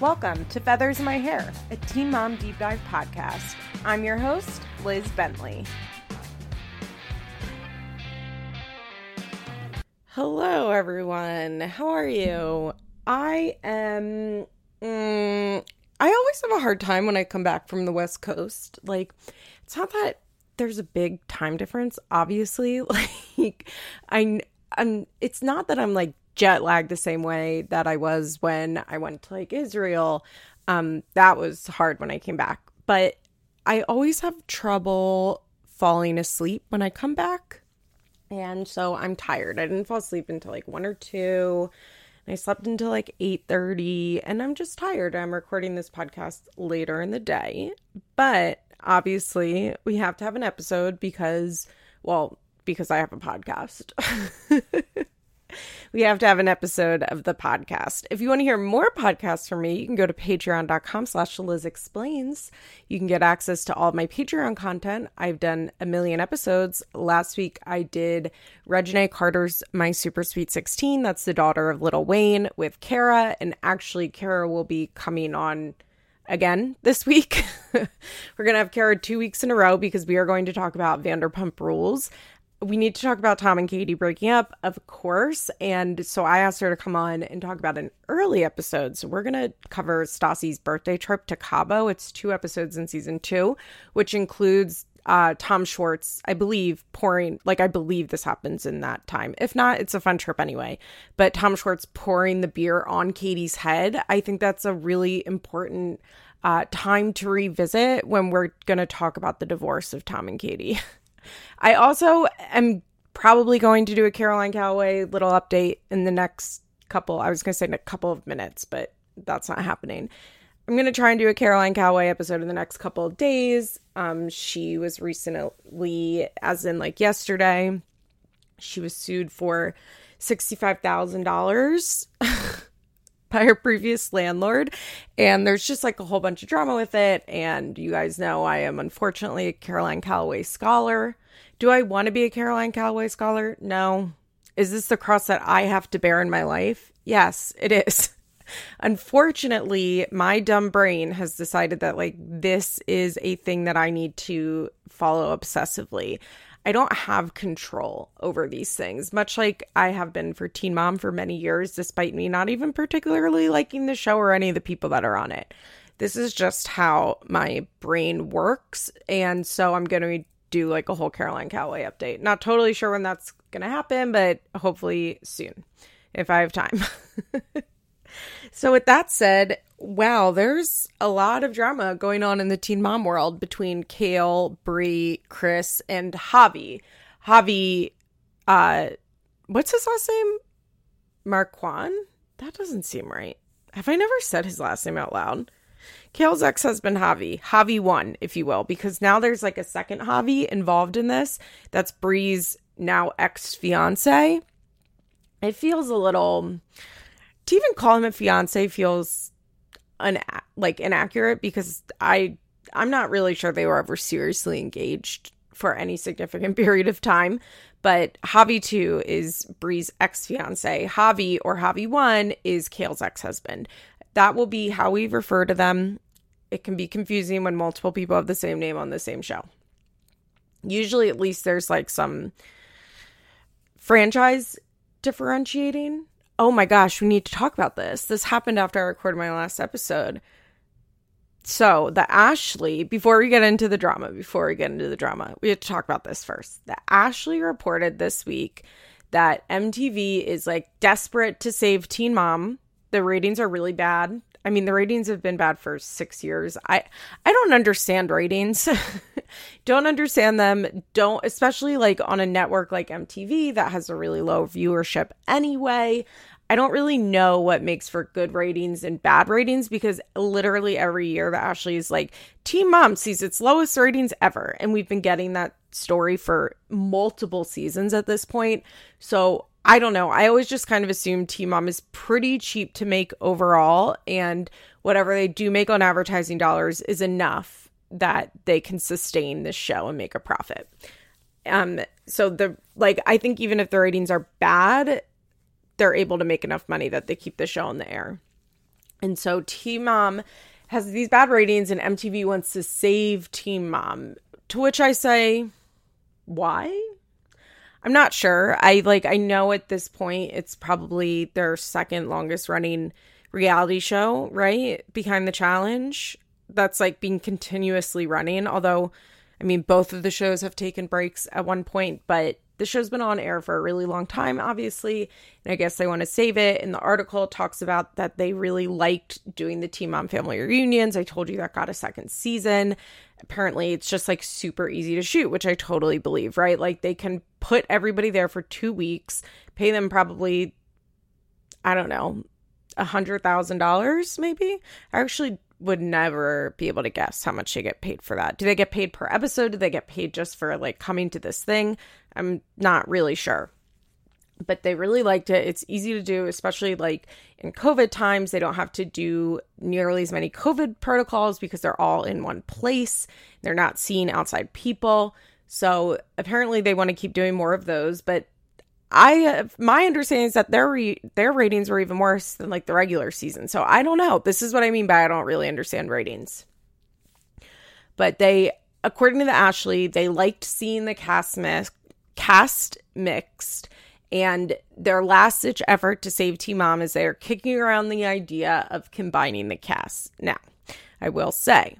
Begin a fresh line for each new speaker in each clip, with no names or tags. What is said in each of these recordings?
Welcome to Feathers in My Hair, a Teen Mom Deep Dive podcast. I'm your host, Liz Bentley. Hello, everyone. How are you? I am. Mm, I always have a hard time when I come back from the West Coast. Like, it's not that there's a big time difference, obviously. Like, I, I'm, it's not that I'm like jet lagged the same way that I was when I went to like Israel. Um, that was hard when I came back, but I always have trouble falling asleep when I come back. And so I'm tired. I didn't fall asleep until like one or two. I slept until like 8:30 and I'm just tired. I'm recording this podcast later in the day. But obviously, we have to have an episode because well, because I have a podcast. we have to have an episode of the podcast. If you want to hear more podcasts from me, you can go to patreon.com slash Liz Explains. You can get access to all my Patreon content. I've done a million episodes. Last week I did Reginae Carter's My Super Sweet 16. That's the daughter of Lil Wayne with Kara. And actually, Kara will be coming on again this week. We're going to have Kara two weeks in a row because we are going to talk about Vanderpump Rules we need to talk about Tom and Katie breaking up, of course. And so I asked her to come on and talk about an early episode. So we're going to cover Stassi's birthday trip to Cabo. It's two episodes in season two, which includes uh, Tom Schwartz, I believe, pouring, like, I believe this happens in that time. If not, it's a fun trip anyway. But Tom Schwartz pouring the beer on Katie's head, I think that's a really important uh, time to revisit when we're going to talk about the divorce of Tom and Katie. I also am probably going to do a Caroline Calloway little update in the next couple, I was going to say in a couple of minutes, but that's not happening. I'm going to try and do a Caroline Calloway episode in the next couple of days. Um, she was recently, as in like yesterday, she was sued for $65,000 by her previous landlord. And there's just like a whole bunch of drama with it. And you guys know I am unfortunately a Caroline Calloway scholar. Do I want to be a Caroline Calloway scholar? No. Is this the cross that I have to bear in my life? Yes, it is. Unfortunately, my dumb brain has decided that like this is a thing that I need to follow obsessively. I don't have control over these things, much like I have been for Teen Mom for many years, despite me not even particularly liking the show or any of the people that are on it. This is just how my brain works. And so I'm going to do like a whole Caroline Calloway update. Not totally sure when that's going to happen, but hopefully soon if I have time. so, with that said, wow, there's a lot of drama going on in the teen mom world between Kail, Bri, Chris, and Javi. Javi, uh, what's his last name? Marquand? That doesn't seem right. Have I never said his last name out loud? Kail's ex husband, Javi, Javi one, if you will, because now there's like a second Javi involved in this. That's Bri's now ex fiance. It feels a little, to even call him a fiance feels un- like inaccurate because I I'm not really sure they were ever seriously engaged for any significant period of time. But Javi 2 is Bri's ex fiance. Javi or Javi 1 is Kail's ex husband. That will be how we refer to them. It can be confusing when multiple people have the same name on the same show. Usually, at least, there's like some franchise differentiating oh my gosh, we need to talk about this. This happened after I recorded my last episode. So, the Ashley, before we get into the drama, before we get into the drama, we have to talk about this first. The Ashley reported this week that MTV is like desperate to save Teen Mom. The ratings are really bad. I mean, the ratings have been bad for 6 years. I I don't understand ratings. don't understand them. Don't especially like on a network like MTV that has a really low viewership anyway. I don't really know what makes for good ratings and bad ratings because literally every year that Ashley is like, Teen Mom sees its lowest ratings ever. And we've been getting that story for multiple seasons at this point. So I don't know. I always just kind of assume Teen Mom is pretty cheap to make overall. And whatever they do make on advertising dollars is enough that they can sustain this show and make a profit. Um, so the like I think even if the ratings are bad, they're able to make enough money that they keep the show in the air. And so Teen Mom has these bad ratings, and MTV wants to save Teen Mom. To which I say, why? I'm not sure. I like I know at this point it's probably their second longest running reality show, right? Behind the challenge. That's like being continuously running, although I mean both of the shows have taken breaks at one point, but the show's been on air for a really long time, obviously, and I guess they want to save it. And the article talks about that they really liked doing the Teen Mom family reunions. I told you that got a second season. Apparently, it's just like super easy to shoot, which I totally believe, right? Like they can put everybody there for two weeks, pay them probably, I don't know, a hundred thousand dollars, maybe. I actually would never be able to guess how much they get paid for that. Do they get paid per episode? Do they get paid just for like coming to this thing? I'm not really sure. But they really liked it. It's easy to do, especially like in COVID times. They don't have to do nearly as many COVID protocols because they're all in one place. They're not seeing outside people. So apparently they want to keep doing more of those. But I my understanding is that their re, their ratings were even worse than like the regular season. So I don't know. This is what I mean by I don't really understand ratings. But they according to the Ashley, they liked seeing the cast mix, cast mixed and their last ditch effort to save Teen Mom is they are kicking around the idea of combining the cast. Now, I will say,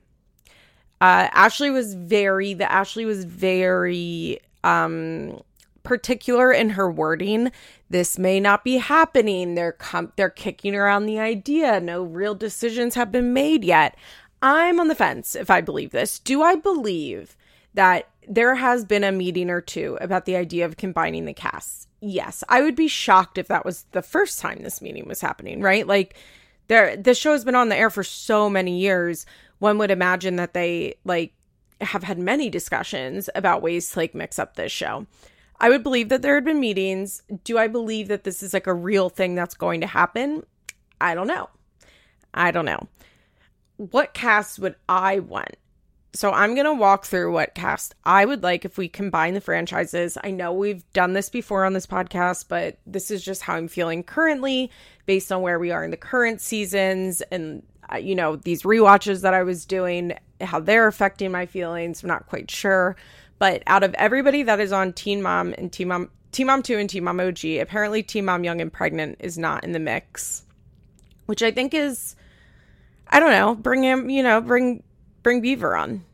uh, Ashley was very, the Ashley was very um, particular in her wording. This may not be happening. They're com- they're kicking around the idea. No real decisions have been made yet. I'm on the fence if I believe this. Do I believe that there has been a meeting or two about the idea of combining the casts? Yes. I would be shocked if that was the first time this meeting was happening, right? Like there the show has been on the air for so many years. One would imagine that they like have had many discussions about ways to like mix up this show. I would believe that there had been meetings. Do I believe that this is like a real thing that's going to happen? I don't know. I don't know. What cast would I want? So I'm going to walk through what cast I would like if we combine the franchises. I know we've done this before on this podcast, but this is just how I'm feeling currently based on where we are in the current seasons and uh, you know, these re-watches that I was doing, how they're affecting my feelings. I'm not quite sure. But out of everybody that is on Teen Mom and Teen Mom, Teen Mom 2 and Teen Mom OG, apparently Teen Mom Young and Pregnant is not in the mix, which I think is, I don't know, bring him, you know, bring bring Beaver on.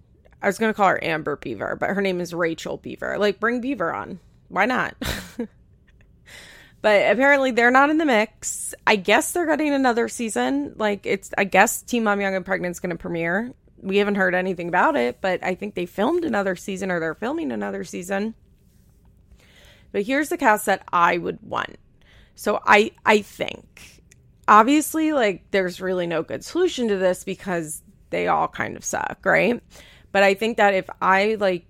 I was gonna call her Amber Beaver, but her name is Rachel Beaver. Like, bring Beaver on. Why not? but apparently they're not in the mix. I guess they're getting another season. Like, it's I guess Teen Mom Young and Pregnant is gonna premiere we haven't heard anything about it, but I think they filmed another season or they're filming another season. But here's the cast that I would want. So I I think obviously like there's really no good solution to this because they all kind of suck, right? But I think that if I like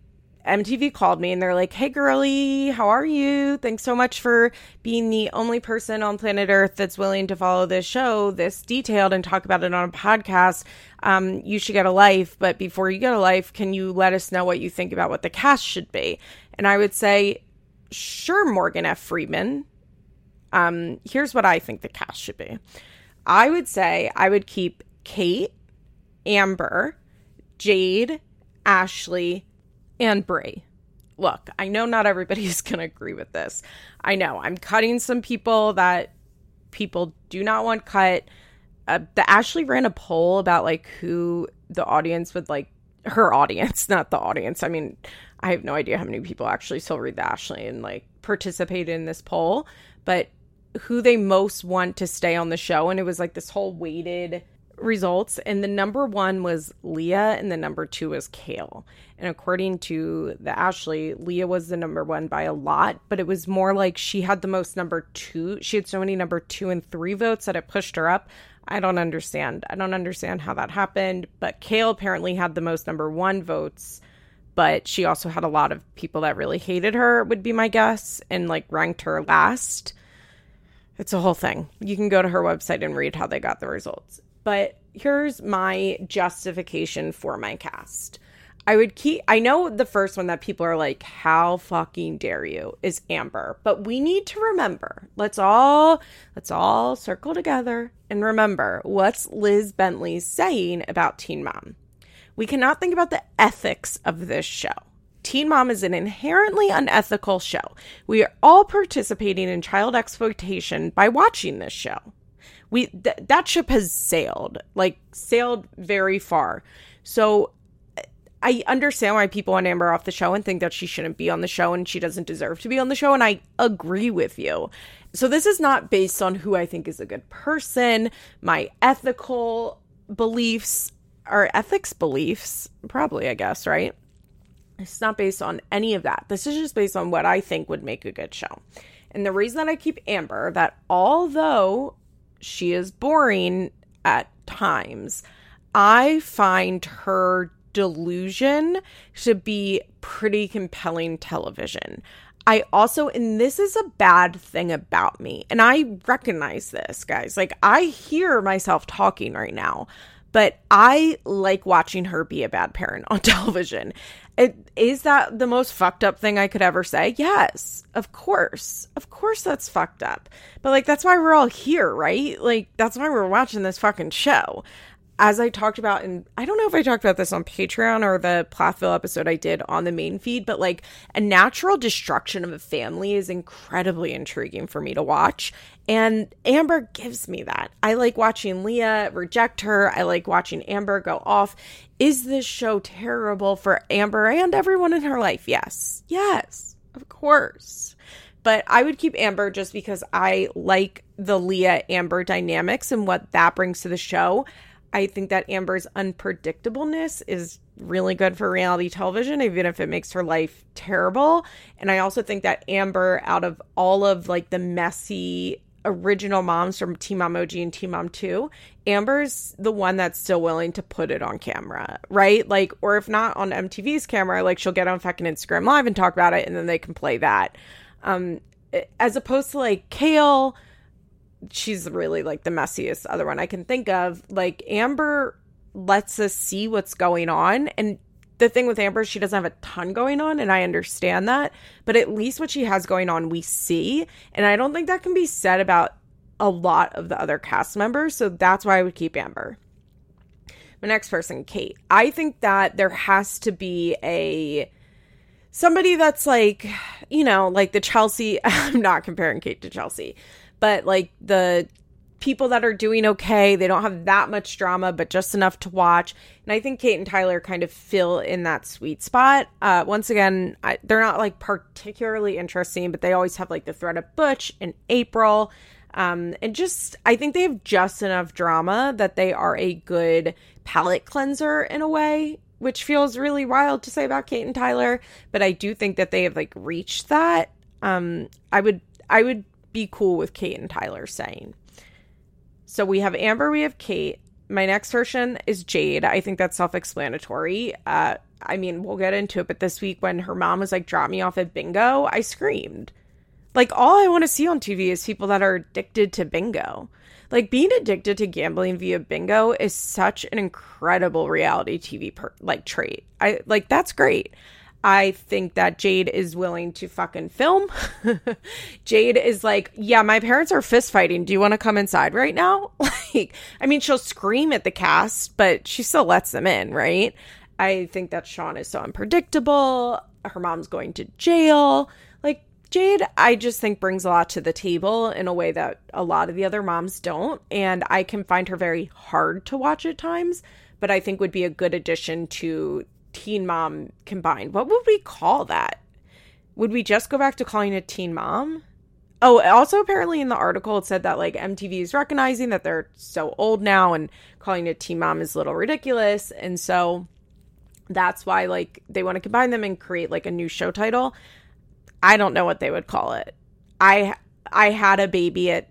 MTV called me and they're like, "Hey girly, how are you? Thanks so much for being the only person on planet Earth that's willing to follow this show this detailed and talk about it on a podcast. Um, you should get a life, but before you get a life, can you let us know what you think about what the cast should be?" And I would say, "Sure, Morgan F. Freeman. Um, here's what I think the cast should be. I would say I would keep Kate, Amber, Jade, Ashley." And Bri. Look, I know not everybody is going to agree with this. I know I'm cutting some people that people do not want cut. Uh, the Ashley ran a poll about like who the audience would like her audience, not the audience. I mean, I have no idea how many people actually still read the Ashley and like participate in this poll, but who they most want to stay on the show. And it was like this whole weighted results, and the number one was Leah, and the number two was Kail And according to the Ashley, Leah was the number one by a lot, but it was more like she had the most number two. She had so many number two and three votes that it pushed her up. I don't understand. I don't understand how that happened. But Kail apparently had the most number one votes, but she also had a lot of people that really hated her, would be my guess, and like ranked her last. It's a whole thing. You can go to her website and read how they got the results. But here's my justification for my cast. I would keep I know the first one that people are like how fucking dare you is Amber, but we need to remember. Let's all let's all circle together and remember what's Liz Bentley saying about Teen Mom. We cannot think about the ethics of this show. Teen Mom is an inherently unethical show. We are all participating in child exploitation by watching this show. We th- that ship has sailed, like sailed very far. So I understand why people want Amber off the show and think that she shouldn't be on the show and she doesn't deserve to be on the show. And I agree with you. So this is not based on who I think is a good person, my ethical beliefs or ethics beliefs, probably, I guess, right? It's not based on any of that. This is just based on what I think would make a good show. And the reason that I keep Amber, that although she is boring at times, I find her delusion to be pretty compelling television. I also, and this is a bad thing about me, and I recognize this, guys. Like, I hear myself talking right now, but I like watching her be a bad parent on television. It, is that the most fucked up thing I could ever say? Yes, of course. Of course that's fucked up. But like that's why we're all here, right? Like that's why we're watching this fucking show as I talked about, and I don't know if I talked about this on Patreon or the Plathville episode I did on the main feed, but like a natural destruction of a family is incredibly intriguing for me to watch. And Amber gives me that. I like watching Leah reject her. I like watching Amber go off. Is this show terrible for Amber and everyone in her life? Yes. Yes, of course. But I would keep Amber just because I like the Leah Amber dynamics and what that brings to the show. I think that Amber's unpredictableness is really good for reality television, even if it makes her life terrible. And I also think that Amber, out of all of like the messy original moms from Teen Mom OG and Teen Mom 2, Amber's the one that's still willing to put it on camera, right? Like, or if not on MTV's camera, like she'll get on fucking Instagram Live and talk about it and then they can play that. Um, as opposed to like Kail she's really like the messiest other one I can think of. Like Amber lets us see what's going on and the thing with Amber, she doesn't have a ton going on, and I understand that. But at least what she has going on, we see. And I don't think that can be said about a lot of the other cast members. So that's why I would keep Amber. The next person, Kate. I think that there has to be a somebody that's like, you know, like the Chelsea. I'm not comparing Kate to Chelsea, but like the people that are doing okay, they don't have that much drama, but just enough to watch. And I think Kate and Tyler kind of fill in that sweet spot. Uh, once again, I, they're not like particularly interesting, but they always have like the threat of Butch and April. Um, and just, I think they have just enough drama that they are a good palate cleanser in a way, which feels really wild to say about Kate and Tyler. But I do think that they have like reached that. Um, I would, I would be cool with Kate and Tyler saying. So we have Amber, we have Kate. My next person is Jade. I think that's self explanatory. Uh, I mean, we'll get into it, but this week when her mom was like, drop me off at bingo, I screamed. Like, all I want to see on TV is people that are addicted to bingo. Like, being addicted to gambling via bingo is such an incredible reality TV per- like trait. I like that's great. I think that Jade is willing to fucking film. Jade is like, yeah, my parents are fist fighting. Do you want to come inside right now? like, I mean, she'll scream at the cast, but she still lets them in, right? I think that Sean is so unpredictable. Her mom's going to jail. Like, Jade, I just think brings a lot to the table in a way that a lot of the other moms don't. And I can find her very hard to watch at times, but I think would be a good addition to teen mom combined. What would we call that? Would we just go back to calling it teen mom? Oh, also apparently in the article it said that like MTV is recognizing that they're so old now and calling it teen mom is a little ridiculous. And so that's why like they want to combine them and create like a new show title. I don't know what they would call it. I I had a baby at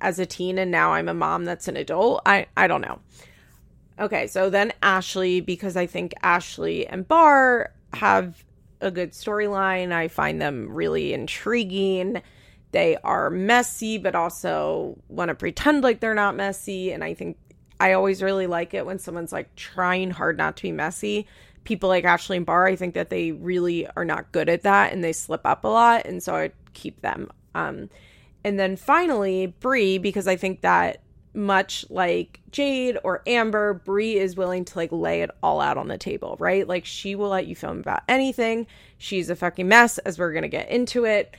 as a teen and now I'm a mom that's an adult. I I don't know. Okay, so then Ashley, because I think Ashley and Bar have a good storyline. I find them really intriguing. They are messy, but also want to pretend like they're not messy. And I think I always really like it when someone's like trying hard not to be messy. People like Ashley and Bar, I think that they really are not good at that and they slip up a lot. And so I keep them. Um, and then finally, Bri, because I think that much like Jade or Amber, Bri is willing to like lay it all out on the table, right? Like she will let you film about anything. She's a fucking mess, as we're gonna get into it.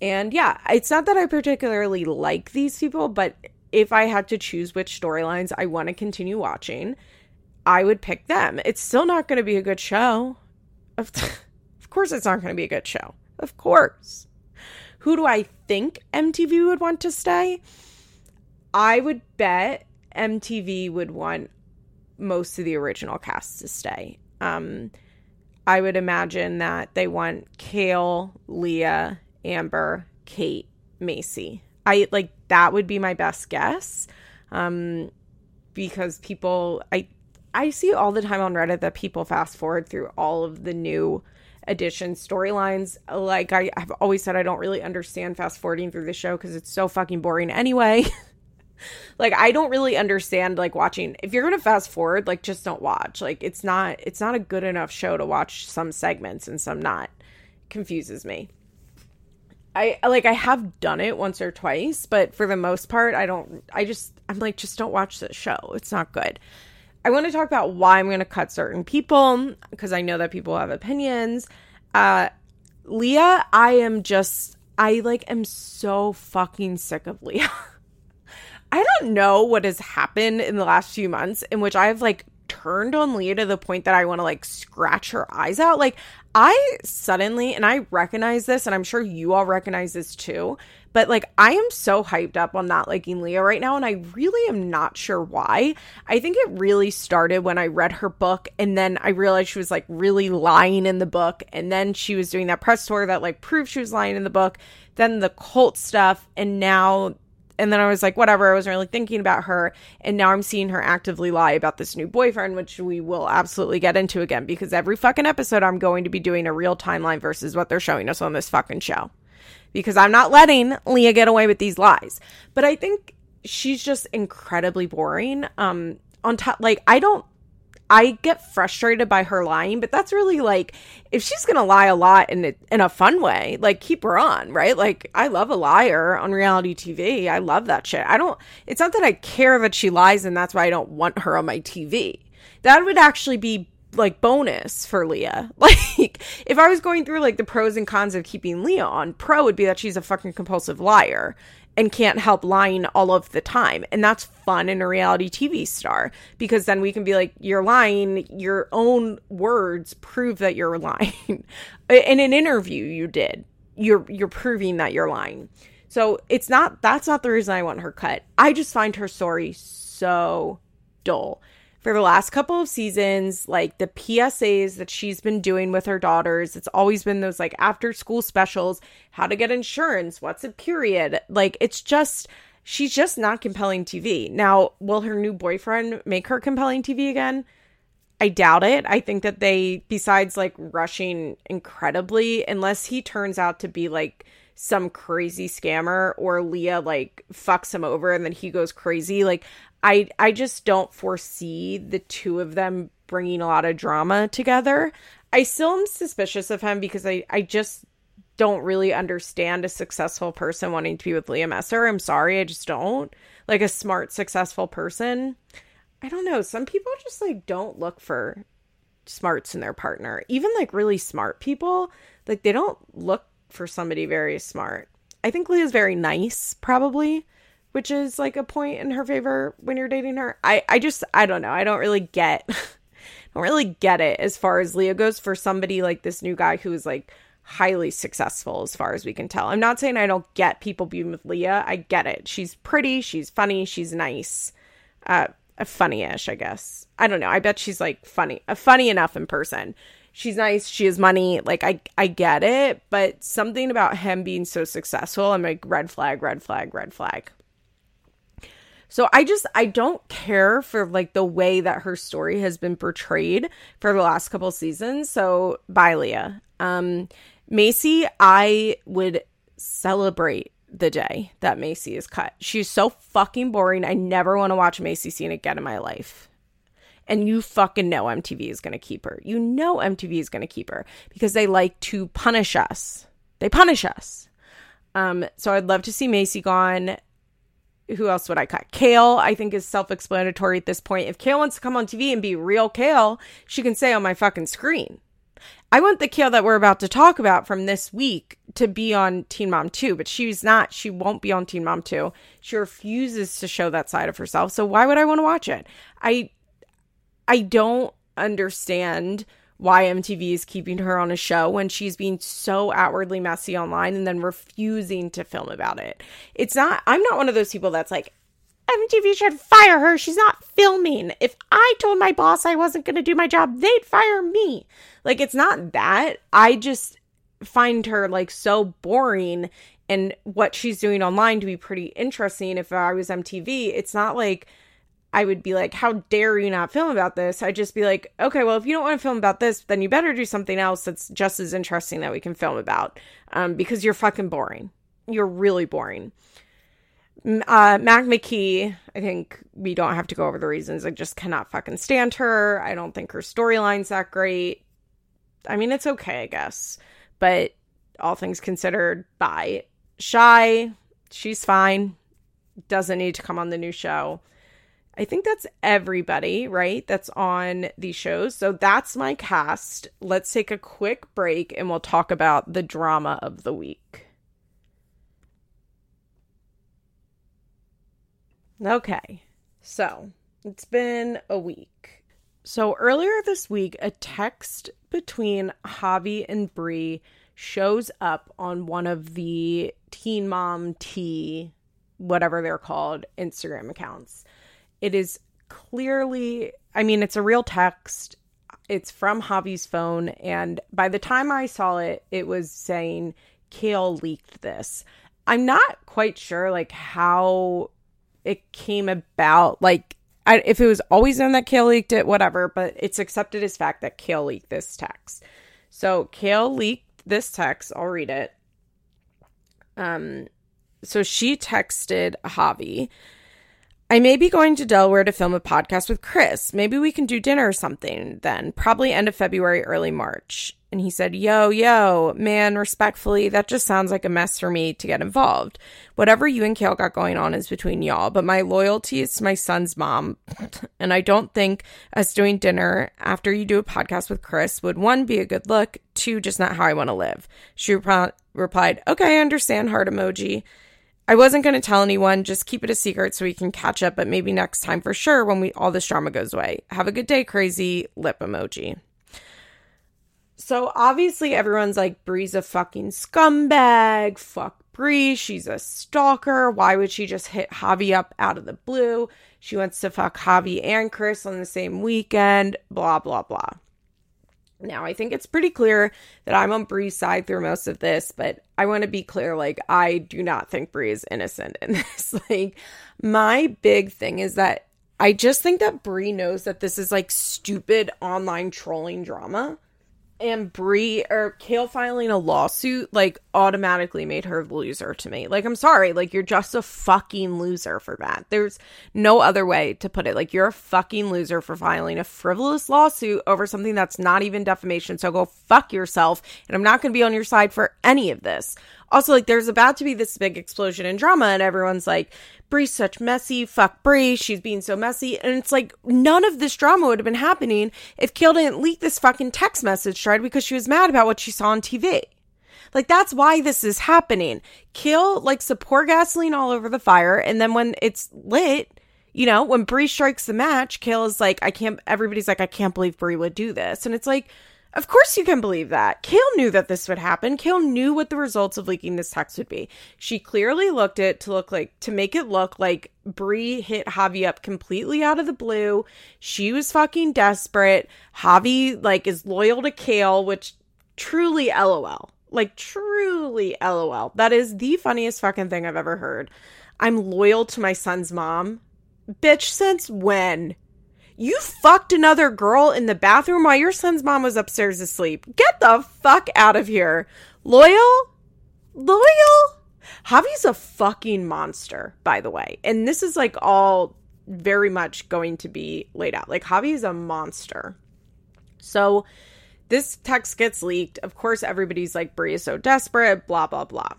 And yeah, it's not that I particularly like these people, but if I had to choose which storylines I want to continue watching, I would pick them. It's still not going to be a good show. Of, of course, it's not going to be a good show. Of course. Who do I think MTV would want to stay? I would bet MTV would want most of the original cast to stay. Um, I would imagine that they want Kail, Leah, Amber, Kate, Maci. I like that would be my best guess. Um, because people I I see all the time on Reddit that people fast forward through all of the new addition storylines. Like I have always said I don't really understand fast forwarding through the show because it's so fucking boring anyway. like I don't really understand like watching if you're gonna fast forward, like just don't watch. Like it's not it's not a good enough show to watch some segments and some not. It confuses me. I like I have done it once or twice, but for the most part, I don't. I just I'm like just don't watch the show. It's not good. I want to talk about why I'm going to cut certain people because I know that people have opinions. Uh, Leah, I am just I like am so fucking sick of Leah. I don't know what has happened in the last few months in which I've like turned on Leah to the point that I want to like scratch her eyes out. Like, I suddenly, and I recognize this, and I'm sure you all recognize this too, but like, I am so hyped up on not liking Leah right now, and I really am not sure why. I think it really started when I read her book, and then I realized she was like really lying in the book, and then she was doing that press tour that like proved she was lying in the book, then the cult stuff, and now and then I was like, whatever. I wasn't really thinking about her. And now I'm seeing her actively lie about this new boyfriend, which we will absolutely get into again because every fucking episode I'm going to be doing a real timeline versus what they're showing us on this fucking show. Because I'm not letting Leah get away with these lies. But I think she's just incredibly boring. Um, on top, like, I don't I get frustrated by her lying, but that's really like if she's gonna lie a lot in a, in a fun way, like keep her on, right? Like I love a liar on reality TV. I love that shit. I don't. It's not that I care that she lies, and that's why I don't want her on my TV. That would actually be like bonus for Leah. Like if I was going through like the pros and cons of keeping Leah on, pro would be that she's a fucking compulsive liar and can't help lying all of the time. And that's fun in a reality TV star because then we can be like, you're lying, your own words prove that you're lying. in an interview you did, you're you're proving that you're lying. So it's not that's not the reason I want her cut. I just find her story so dull for the last couple of seasons, like the PSAs that she's been doing with her daughters, it's always been those like after school specials, how to get insurance, what's a period. Like it's just, she's just not compelling TV. Now, will her new boyfriend make her compelling TV again? I doubt it. I think that they, besides like rushing incredibly, unless he turns out to be like some crazy scammer or Leah like fucks him over and then he goes crazy, like I I just don't foresee the two of them bringing a lot of drama together. I still am suspicious of him because I I just don't really understand a successful person wanting to be with Leah Messer. I'm sorry, I just don't. Like a smart, successful person. I don't know. Some people just like don't look for smarts in their partner. Even like really smart people, like they don't look for somebody very smart. I think Leah's very nice, probably which is like a point in her favor when you're dating her. I I just I don't know. I don't really get don't really get it as far as Leah goes for somebody like this new guy who is like highly successful as far as we can tell. I'm not saying I don't get people being with Leah. I get it. She's pretty, she's funny, she's nice. Uh funny-ish, I guess. I don't know. I bet she's like funny, uh, funny enough in person. She's nice, she has money, like I I get it, but something about him being so successful, I'm like red flag, red flag, red flag. So I just I don't care for like the way that her story has been portrayed for the last couple seasons. So bye Leah. Um Maci, I would celebrate the day that Maci is cut. She's so fucking boring. I never want to watch Maci scene again in my life. And you fucking know MTV is going to keep her. You know MTV is going to keep her because they like to punish us. They punish us. Um, so I'd love to see Maci gone. Who else would I cut? Kail, I think, is self explanatory at this point. If Kail wants to come on TV and be real Kail, she can say on my fucking screen. I want the Kail that we're about to talk about from this week to be on Teen Mom 2, but she's not. She won't be on Teen Mom 2. She refuses to show that side of herself. So why would I want to watch it? I I don't understand why MTV is keeping her on a show when she's being so outwardly messy online and then refusing to film about it. It's not, I'm not one of those people that's like, MTV should fire her. She's not filming. If I told my boss I wasn't going to do my job, they'd fire me. Like, it's not that. I just find her like so boring and what she's doing online to be pretty interesting. If I was MTV, it's not like, I would be like, How dare you not film about this? I'd just be like, Okay, well, if you don't want to film about this, then you better do something else that's just as interesting that we can film about um, because you're fucking boring. You're really boring. Uh, Mac McKee, I think we don't have to go over the reasons. I just cannot fucking stand her. I don't think her storyline's that great. I mean, it's okay, I guess. But all things considered, bye. Shy, she's fine. Doesn't need to come on the new show. I think that's everybody, right? That's on these shows. So that's my cast. Let's take a quick break and we'll talk about the drama of the week. Okay. So, it's been a week. So, earlier this week, a text between Javi and Bri shows up on one of the Teen Mom T, whatever they're called, Instagram accounts. It is clearly, I mean, it's a real text. It's from Javi's phone. And by the time I saw it, it was saying Kail leaked this. I'm not quite sure, like, how it came about. Like, I, if it was always known that Kail leaked it, whatever, but it's accepted as fact that Kail leaked this text. So Kail leaked this text. I'll read it. Um, so she texted Javi I may be going to Delaware to film a podcast with Chris. Maybe we can do dinner or something then, probably end of February, early March. And he said, Yo, yo, man, respectfully, that just sounds like a mess for me to get involved. Whatever you and Kail got going on is between y'all, but my loyalty is to my son's mom. and I don't think us doing dinner after you do a podcast with Chris would one, be a good look, two, just not how I want to live. She rep- replied, Okay, I understand, heart emoji. I wasn't going to tell anyone, just keep it a secret so we can catch up, but maybe next time for sure when we all this drama goes away. Have a good day, crazy lip emoji. So obviously everyone's like, Bri's a fucking scumbag. Fuck Bri, She's a stalker. Why would she just hit Javi up out of the blue? She wants to fuck Javi and Chris on the same weekend. Blah, blah, blah. Now, I think it's pretty clear that I'm on Bri's side through most of this, but I want to be clear like, I do not think Bri is innocent in this. like, my big thing is that I just think that Bri knows that this is like stupid online trolling drama and Bri or Kail filing a lawsuit like automatically made her loser to me. Like I'm sorry, like you're just a fucking loser for that. There's no other way to put it. Like you're a fucking loser for filing a frivolous lawsuit over something that's not even defamation. So go fuck yourself and I'm not going to be on your side for any of this. Also, like there's about to be this big explosion in drama and everyone's like Bri's such messy. Fuck Bri. She's being so messy. And it's like none of this drama would have been happening if Kail didn't leak this fucking text message thread because she was mad about what she saw on TV. Like that's why this is happening. Kail likes to pour gasoline all over the fire, and then when it's lit, you know, when Bri strikes the match, Kail is like, I can't. Everybody's like, I can't believe Bri would do this, and it's like, of course you can believe that. Kail knew that this would happen. Kail knew what the results of leaking this text would be. She clearly looked it to look like to make it look like Bri hit Javi up completely out of the blue. She was fucking desperate. Javi like is loyal to Kail, which truly LOL. Like truly LOL. That is the funniest fucking thing I've ever heard. I'm loyal to my son's mom. Bitch, since when? You fucked another girl in the bathroom while your son's mom was upstairs asleep. Get the fuck out of here. Loyal? Loyal? Javi's a fucking monster, by the way. And this is like all very much going to be laid out. Like Javi is a monster. So this text gets leaked. Of course, everybody's like, Bri is so desperate, blah, blah, blah.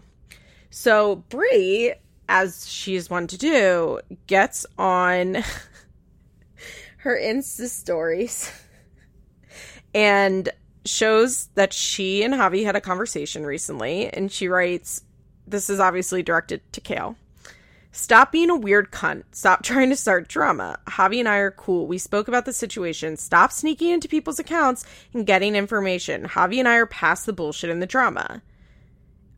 So Bri, as she's one to do, gets on her Insta stories and shows that she and Javi had a conversation recently. And she writes, This is obviously directed to Kail. Stop being a weird cunt. Stop trying to start drama. Javi and I are cool. We spoke about the situation. Stop sneaking into people's accounts and getting information. Javi and I are past the bullshit and the drama.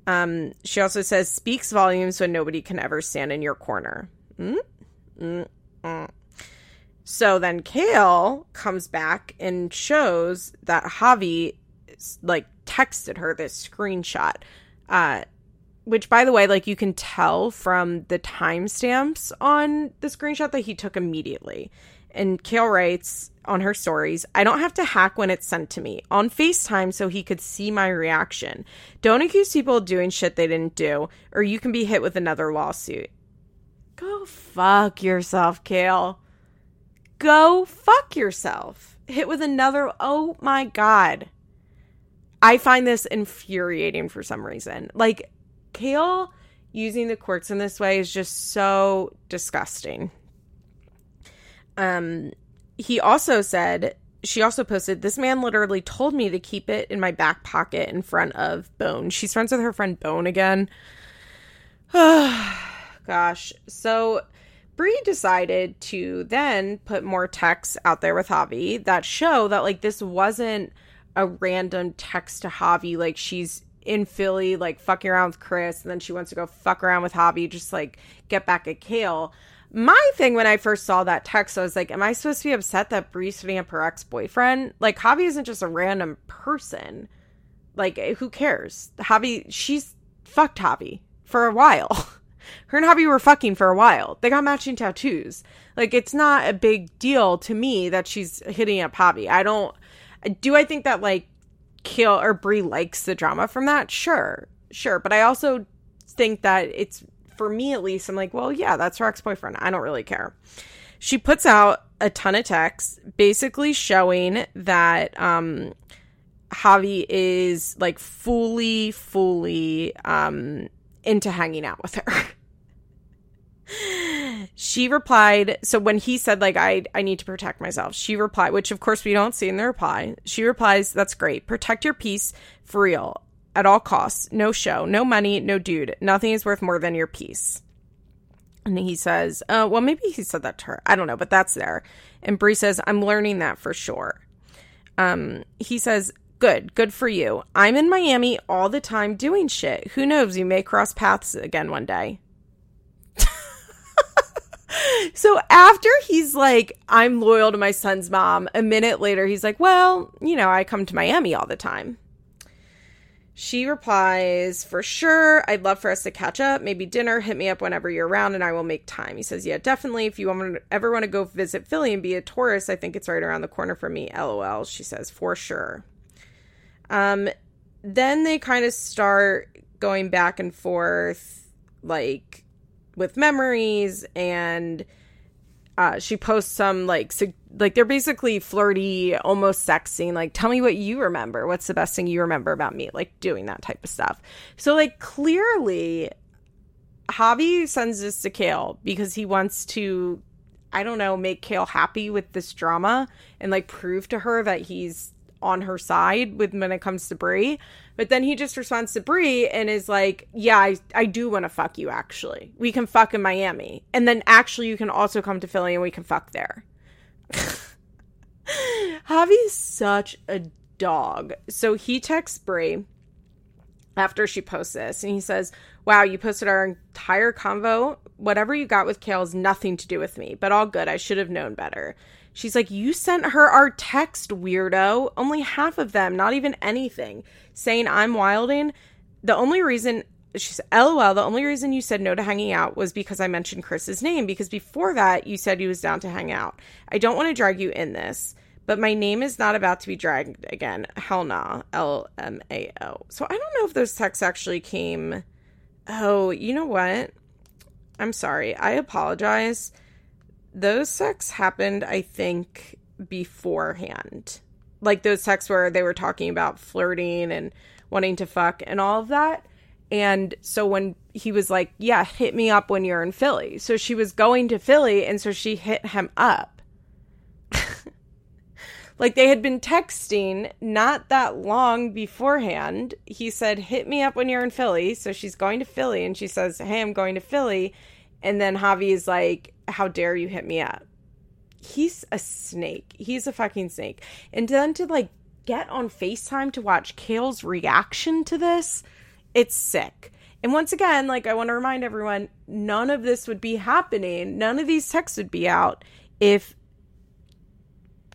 Um, she also says, speaks volumes when nobody can ever stand in your corner. Mm? Mm, mm. So then Kail comes back and shows that Javi like texted her this screenshot. Uh, which by the way, like you can tell from the timestamps on the screenshot that he took immediately. And Kail writes on her stories, I don't have to hack when it's sent to me on FaceTime so he could see my reaction. Don't accuse people of doing shit they didn't do, or you can be hit with another lawsuit. Go fuck yourself, Kail. Go fuck yourself. Hit with another. Oh my God. I find this infuriating for some reason. Like, Kail using the courts in this way is just so disgusting. Um, he also said, she also posted, This man literally told me to keep it in my back pocket in front of Bone. She's friends with her friend Bone again. Gosh. So Bri decided to then put more texts out there with Javi that show that like this wasn't a random text to Javi, like she's in Philly, like fucking around with Chris, and then she wants to go fuck around with Javi, just like get back at Kail. My thing when I first saw that text, I was like, Am I supposed to be upset that Bri's hitting up her ex boyfriend? Like, Javi isn't just a random person. Like, who cares? Javi, she's fucked Javi for a while. her and Javi were fucking for a while. They got matching tattoos. Like it's not a big deal to me that she's hitting up Javi. I don't. Do I think that like Kail or Bri likes the drama from that? Sure, sure. But I also think that it's for me at least. I'm like, well, yeah, that's her ex boyfriend. I don't really care. She puts out a ton of texts, basically showing that um Javi is like fully, fully um into hanging out with her. she replied so when he said like I I need to protect myself she replied which of course we don't see in the reply she replies that's great protect your peace for real at all costs no show no money no dude nothing is worth more than your peace. And he says uh, well maybe he said that to her I don't know but that's there. And Bri says I'm learning that for sure. Um he says good good for you I'm in Miami all the time doing shit who knows you may cross paths again one day so after he's like, I'm loyal to my son's mom, a minute later, he's like, Well, you know, I come to Miami all the time. She replies, For sure. I'd love for us to catch up, maybe dinner. Hit me up whenever you're around and I will make time. He says, Yeah, definitely. If you ever want to go visit Philly and be a tourist, I think it's right around the corner for me. LOL. She says, For sure. Um, then they kind of start going back and forth, like with memories and uh, she posts some like su- like they're basically flirty, almost sexing. Like, tell me what you remember. What's the best thing you remember about me? Like doing that type of stuff. So like clearly, Javi sends this to Kail because he wants to, I don't know, make Kail happy with this drama and like prove to her that he's on her side with when it comes to Bri. But then he just responds to Bri and is like, Yeah, I, I do want to fuck you actually. We can fuck in Miami. And then actually you can also come to Philly and we can fuck there. Javi's such a dog. So he texts Bri after she posts this and he says, Wow, you posted our entire convo. Whatever you got with Kail has nothing to do with me, but all good. I should have known better. She's like, You sent her our text, weirdo. Only half of them, not even anything, saying I'm wilding. The only reason she's LOL, the only reason you said no to hanging out was because I mentioned Chris's name, because before that, you said he was down to hang out. I don't want to drag you in this, but my name is not about to be dragged again. Hell nah. L M A O. So I don't know if those texts actually came Oh, you know what? I'm sorry. I apologize. Those sex happened, I think, beforehand. Like those texts where they were talking about flirting and wanting to fuck and all of that. And so when he was like, Yeah, hit me up when you're in Philly. So she was going to Philly and so she hit him up. like they had been texting not that long beforehand. He said, Hit me up when you're in Philly. So she's going to Philly and she says, Hey, I'm going to Philly. And then Javi is like, How dare you hit me up? He's a snake. He's a fucking snake. And then to like get on FaceTime to watch Kail's reaction to this, it's sick. And once again, like I want to remind everyone, none of this would be happening. None of these texts would be out if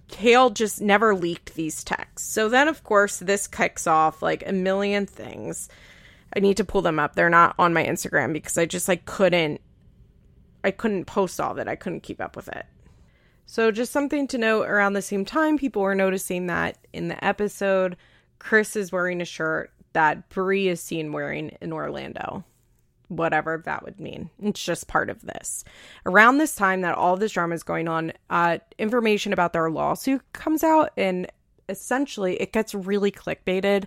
Kail just never leaked these texts. So then, of course, this kicks off like a million things. I need to pull them up. They're not on my Instagram because I just like couldn't I couldn't post all of it. I couldn't keep up with it. So just something to note around the same time people were noticing that in the episode Chris is wearing a shirt that Bri is seen wearing in Orlando. Whatever that would mean. It's just part of this. Around this time that all this drama is going on, uh, information about their lawsuit comes out, and essentially it gets really clickbaited.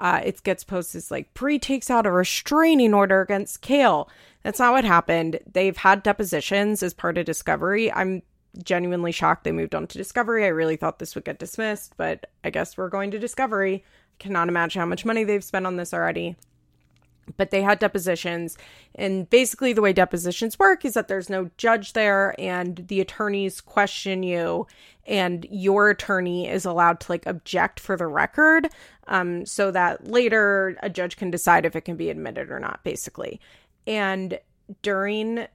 Uh, it gets posted like Bri takes out a restraining order against Kail. That's not what happened. They've had depositions as part of Discovery. I'm genuinely shocked they moved on to Discovery. I really thought this would get dismissed, but I guess we're going to Discovery I cannot imagine how much money they've spent on this already. But they had depositions, and basically, the way depositions work is that there's no judge there, and the attorneys question you, and your attorney is allowed to like object for the record, um, so that later a judge can decide if it can be admitted or not, basically. And during,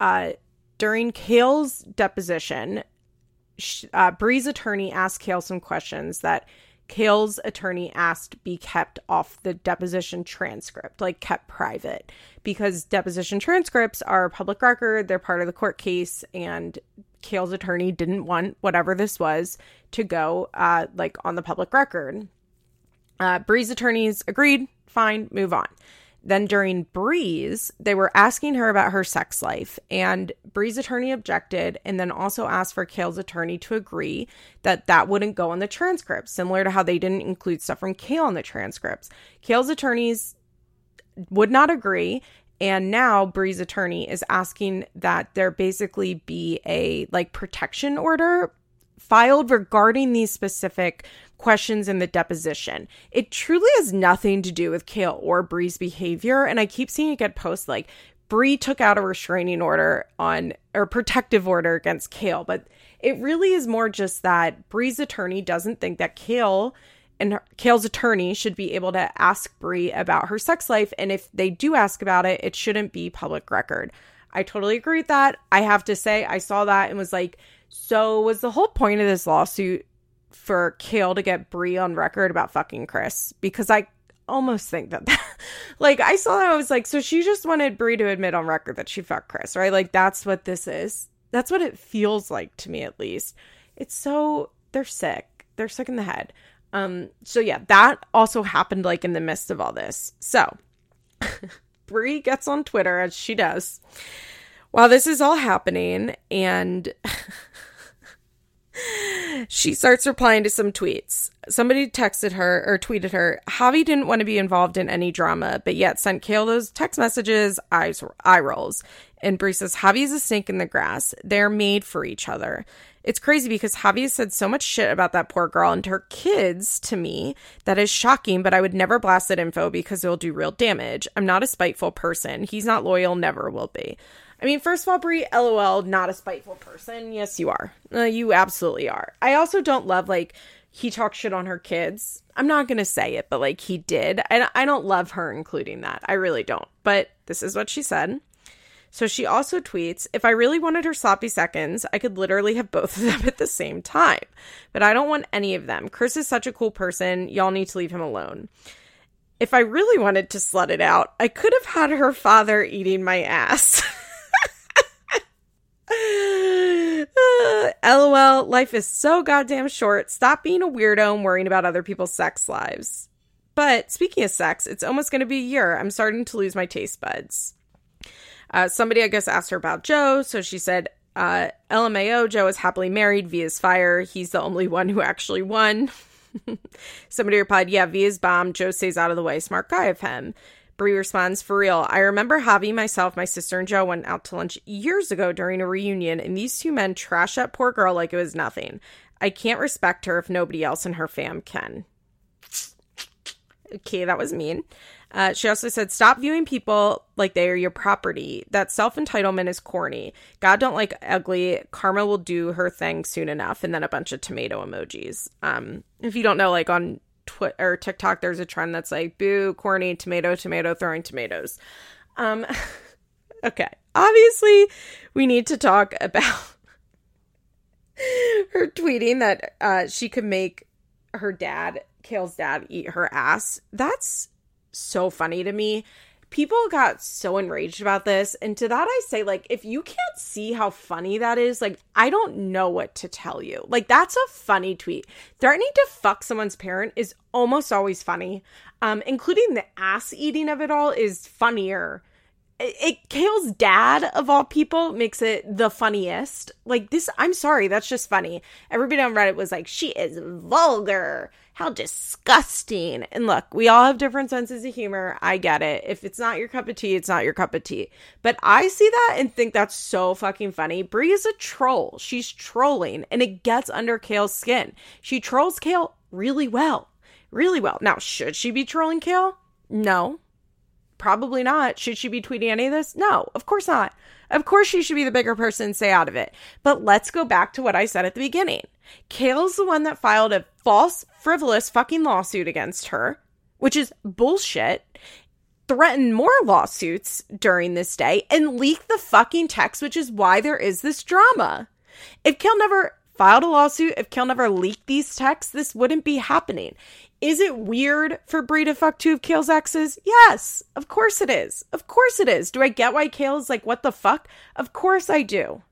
uh, during Kail's deposition, uh, Bri's attorney asked Kail some questions that Kail's attorney asked be kept off the deposition transcript, like kept private, because deposition transcripts are public record, they're part of the court case, and Kail's attorney didn't want whatever this was to go uh, like on the public record. Uh, Bri's attorneys agreed, fine, move on. Then during Bri's, they were asking her about her sex life, and Bri's attorney objected and then also asked for Kail's attorney to agree that that wouldn't go on the transcripts, similar to how they didn't include stuff from Kail on the transcripts. Kail's attorneys would not agree, and now Bri's attorney is asking that there basically be a like protection order filed regarding these specific questions in the deposition. It truly has nothing to do with Kail or Bri's behavior. And I keep seeing it get posted like Bri took out a restraining order on or protective order against Kail, but it really is more just that Bri's attorney doesn't think that Kail and her, Kail's attorney should be able to ask Bri about her sex life. And if they do ask about it, it shouldn't be public record. I totally agree with that. I have to say, I saw that and was like, so was the whole point of this lawsuit for Kail to get Bri on record about fucking Chris? Because I almost think that, that like I saw that I was like, so she just wanted Bri to admit on record that she fucked Chris, right? Like that's what this is. That's what it feels like to me at least. It's so they're sick. They're sick in the head. Um so yeah, that also happened like in the midst of all this. So Bri gets on Twitter as she does while this is all happening and she starts replying to some tweets. Somebody texted her or tweeted her, Javi didn't want to be involved in any drama, but yet sent Kail those text messages, eyes, eye rolls. And Bri says, Javi's a snake in the grass. They're made for each other. It's crazy because Javi has said so much shit about that poor girl and her kids to me that is shocking, but I would never blast that info because it'll do real damage. I'm not a spiteful person. He's not loyal, never will be. I mean, first of all, Bri, lol, not a spiteful person. Yes, you are. Uh, you absolutely are. I also don't love, like, he talks shit on her kids. I'm not to say it, but, like, he did. And I don't love her including that. I really don't. But this is what she said. So she also tweets If I really wanted her sloppy seconds, I could literally have both of them at the same time. But I don't want any of them. Chris is such a cool person. Y'all need to leave him alone. If I really wanted to slut it out, I could have had her father eating my ass. LOL, life is so goddamn short. Stop being a weirdo and worrying about other people's sex lives. But speaking of sex, it's almost going to be a year. I'm starting to lose my taste buds. Uh, somebody, I guess, asked her about Joe. So she said, uh, LMAO, Joe is happily married. Vee's fire. He's the only one who actually won. Somebody replied, Yeah, Vee's bomb. Joe stays out of the way. Smart guy of him. Bri responds, For real, I remember Javi, myself, my sister, and Joe went out to lunch years ago during a reunion, and these two men trash that poor girl like it was nothing. I can't respect her if nobody else in her fam can. Okay, that was mean. Uh, she also said, "Stop viewing people like they are your property. That self entitlement is corny. God don't like ugly. Karma will do her thing soon enough." And then a bunch of tomato emojis. Um, if you don't know, like on Or TikTok, there's a trend that's like "boo, corny, tomato, tomato, throwing tomatoes." Um, okay, obviously, we need to talk about her tweeting that uh, she could make her dad, Kail's dad, eat her ass. That's so funny to me. People got so enraged about this. And to that, I say, like, if you can't see how funny that is, like, I don't know what to tell you. Like, that's a funny tweet. Threatening to fuck someone's parent is almost always funny. Um, including the ass eating of it all is funnier it Kail's dad of all people makes it the funniest. Like this, I'm sorry, that's just funny. Everybody on Reddit was like, "She is vulgar. How disgusting!" And look, we all have different senses of humor. I get it. If it's not your cup of tea, it's not your cup of tea. But I see that and think that's so fucking funny. Bri is a troll. She's trolling, and it gets under Kail's skin. She trolls Kail really well, really well. Now, should she be trolling Kail? No, Probably not. Should she be tweeting any of this? No, of course not. Of course she should be the bigger person and stay out of it. But let's go back to what I said at the beginning. Kail's the one that filed a false, frivolous fucking lawsuit against her, which is bullshit. threaten more lawsuits during this day and leak the fucking text, which is why there is this drama. If Kail never filed a lawsuit, if Kail never leaked these texts, this wouldn't be happening. Is it weird for Bri to fuck two of Kail's exes? Yes, of course it is. Of course it is. Do I get why Kail's like, what the fuck? Of course I do.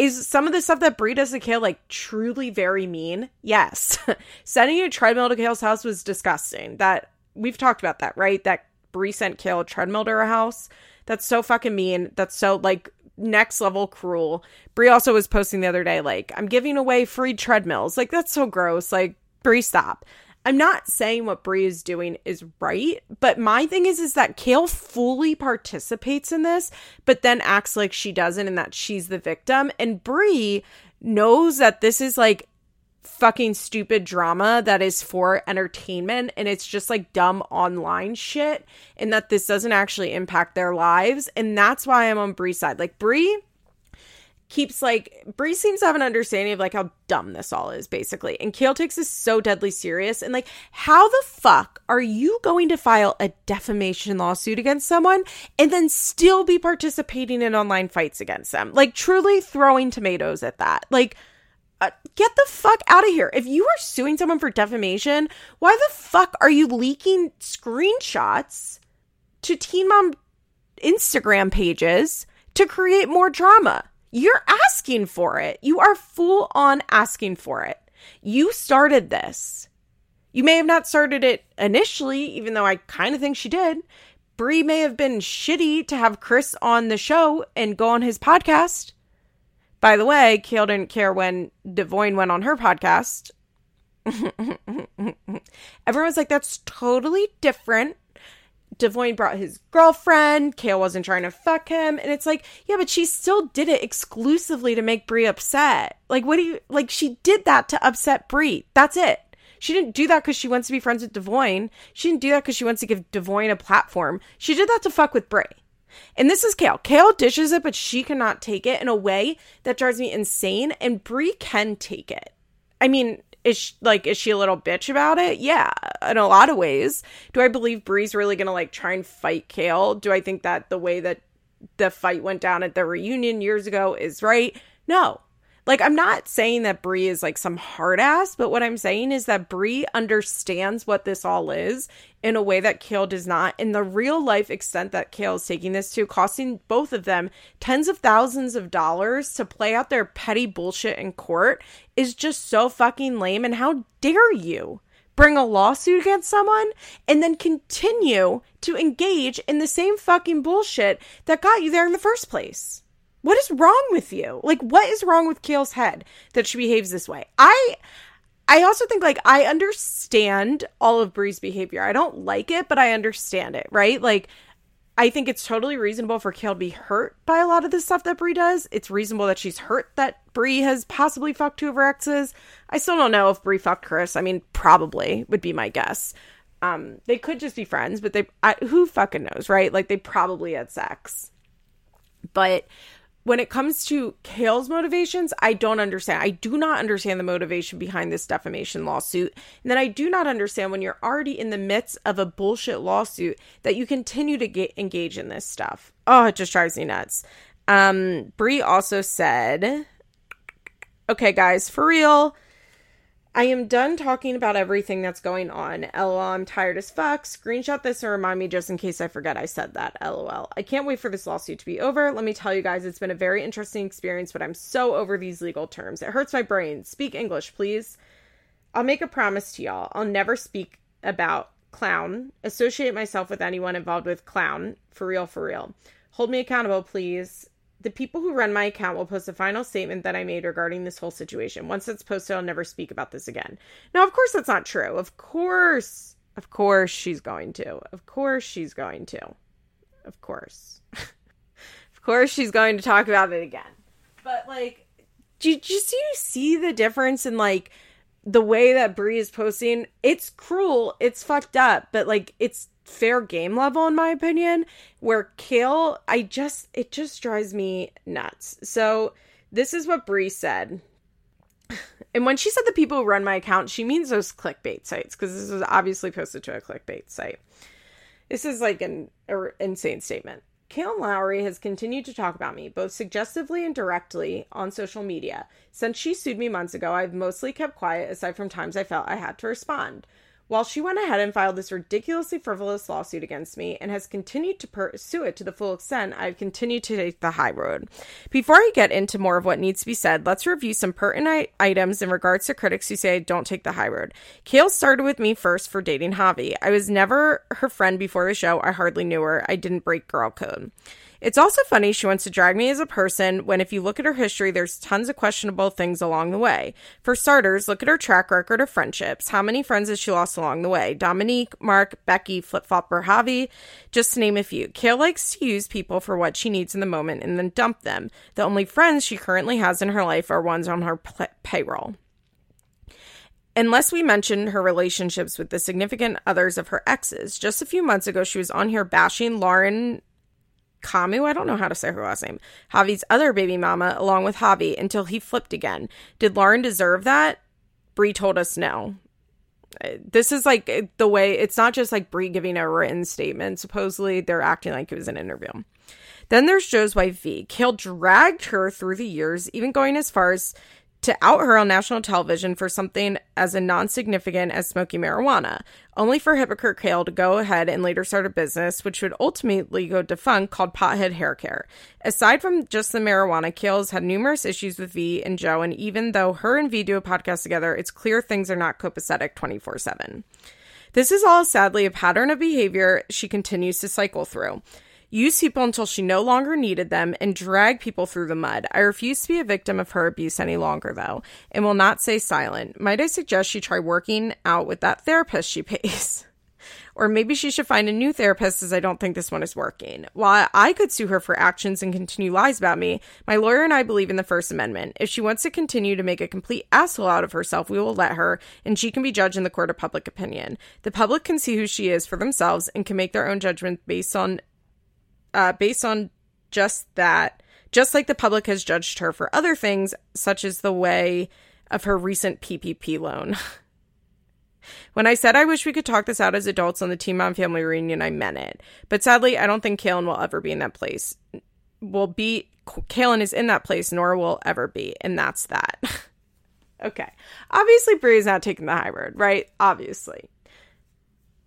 Is some of the stuff that Bri does to Kail like truly very mean? Yes. Sending a treadmill to Kail's house was disgusting. That we've talked about that, right? That Bri sent Kail a treadmill to her house. That's so fucking mean. That's so like next level cruel. Bri also was posting the other day, like, I'm giving away free treadmills. Like, that's so gross. Like, Bri, stop. I'm not saying what Bri is doing is right, but my thing is is that Kail fully participates in this, but then acts like she doesn't and that she's the victim. And Bri knows that this is like fucking stupid drama that is for entertainment and it's just like dumb online shit and that this doesn't actually impact their lives. And that's why I'm on Bri's side. Like Bri keeps like Bri seems to have an understanding of like how dumb this all is, basically. And Kail takes this so deadly serious. And like, how the fuck are you going to file a defamation lawsuit against someone and then still be participating in online fights against them? Like, truly throwing tomatoes at that. Like, uh, get the fuck out of here. If you are suing someone for defamation, why the fuck are you leaking screenshots to Teen Mom Instagram pages to create more drama? You're asking for it. You are full on asking for it. You started this. You may have not started it initially, even though I kind of think she did. Bri may have been shitty to have Chris on the show and go on his podcast. By the way, Kail didn't care when Devoin went on her podcast. Everyone's like, that's totally different Devoin brought his girlfriend. Kail wasn't trying to fuck him. And it's like, yeah, but she still did it exclusively to make Bri upset. Like, what do you, like, she did that to upset Bri. That's it. She didn't do that because she wants to be friends with Devoin. She didn't do that because she wants to give Devoin a platform. She did that to fuck with Bri. And this is Kail. Kail dishes it, but she cannot take it in a way that drives me insane. And Bri can take it. I mean, is she, like is she a little bitch about it? Yeah, in a lot of ways. Do I believe bri's really gonna like try and fight kail Do I think that the way that the fight went down at the reunion years ago is right? No. Like I'm not saying that Bri is like some hard ass, but what I'm saying is that Bri understands what this all is in a way that Kail does not. In the real life extent that Kail is taking this to, costing both of them tens of thousands of dollars to play out their petty bullshit in court is just so fucking lame. And how dare you? bring a lawsuit against someone and then continue to engage in the same fucking bullshit that got you there in the first place. What is wrong with you? Like, what is wrong with Kail's head that she behaves this way? I. I also think like I understand all of Bri's behavior. I don't like it, but I understand it, right? Like I think it's totally reasonable for Kail to be hurt by a lot of the stuff that Bri does. It's reasonable that she's hurt that Bri has possibly fucked two of her exes. I still don't know if Bri fucked Chris. I mean, probably would be my guess. Um, they could just be friends, but they I, who fucking knows, right? Like they probably had sex. But when it comes to Kail's motivations, I don't understand. I do not understand the motivation behind this defamation lawsuit. And then I do not understand when you're already in the midst of a bullshit lawsuit that you continue to get engage in this stuff. Oh, it just drives me nuts. Um, Bri also said, okay, guys, for real, I am done talking about everything that's going on. LOL, I'm tired as fuck. Screenshot this and remind me just in case I forget I said that. LOL. I can't wait for this lawsuit to be over. Let me tell you guys, it's been a very interesting experience, but I'm so over these legal terms. It hurts my brain. Speak English, please. I'll make a promise to y'all. I'll never speak about clown, associate myself with anyone involved with clown. For real, for real. Hold me accountable, please the people who run my account will post a final statement that I made regarding this whole situation. Once it's posted, I'll never speak about this again. Now, of course, that's not true. Of course, of course, she's going to. Of course, she's going to. Of course. of course, she's going to talk about it again. But, like, do, do you see the difference in, like, the way that Bri is posting? It's cruel. It's fucked up. But, like, it's fair game level in my opinion where Kail I just it just drives me nuts. So this is what Bri said. And when she said the people who run my account, she means those clickbait sites because this was obviously posted to a clickbait site. This is like an er, insane statement. Kail Lowry has continued to talk about me, both suggestively and directly, on social media. Since she sued me months ago, I've mostly kept quiet aside from times I felt I had to respond. While she went ahead and filed this ridiculously frivolous lawsuit against me and has continued to pursue it to the full extent, I've continued to take the high road. Before I get into more of what needs to be said, let's review some pertinent items in regards to critics who say I don't take the high road. Kail started with me first for dating Javi. I was never her friend before the show. I hardly knew her. I didn't break girl code. It's also funny she wants to drag me as a person when, if you look at her history, there's tons of questionable things along the way. For starters, look at her track record of friendships. How many friends has she lost along the way? Dominique, Mark, Becky, Flip Flopper, Javi, just to name a few. Kail likes to use people for what she needs in the moment and then dump them. The only friends she currently has in her life are ones on her payroll. Unless we mention her relationships with the significant others of her exes. Just a few months ago, she was on here bashing Lauren Comeau, I don't know how to say her last name, Javi's other baby mama, along with Javi, until he flipped again. Did Lauren deserve that? Bri told us no. Uh, this is like uh, the way it's not just like Bri giving a written statement. Supposedly, they're acting like it was an interview. Then there's Joe's wife V. Kail dragged her through the years, even going as far as to out her on national television for something as a non significant as smoking marijuana, only for hypocrite Kail to go ahead and later start a business which would ultimately go defunct called Pothead Hair Care. Aside from just the marijuana, Kail's had numerous issues with V and Joe, and even though her and V do a podcast together, it's clear things are not copacetic 24 7. This is all sadly a pattern of behavior she continues to cycle through use people until she no longer needed them, and drag people through the mud. I refuse to be a victim of her abuse any longer, though, and will not stay silent. Might I suggest she try working out with that therapist she pays? or maybe she should find a new therapist as I don't think this one is working. While I could sue her for actions and continue lies about me, my lawyer and I believe in the First Amendment. If she wants to continue to make a complete asshole out of herself, we will let her, and she can be judged in the court of public opinion. The public can see who she is for themselves and can make their own judgment based on uh, based on just that, just like the public has judged her for other things, such as the way of her recent PPP loan. when I said I wish we could talk this out as adults on the Teen Mom Family reunion, I meant it. But sadly, I don't think Kailyn will ever be in that place. Will be Kailyn is in that place, nor will ever be, and that's that. okay, obviously Bri is not taking the high road, right? Obviously.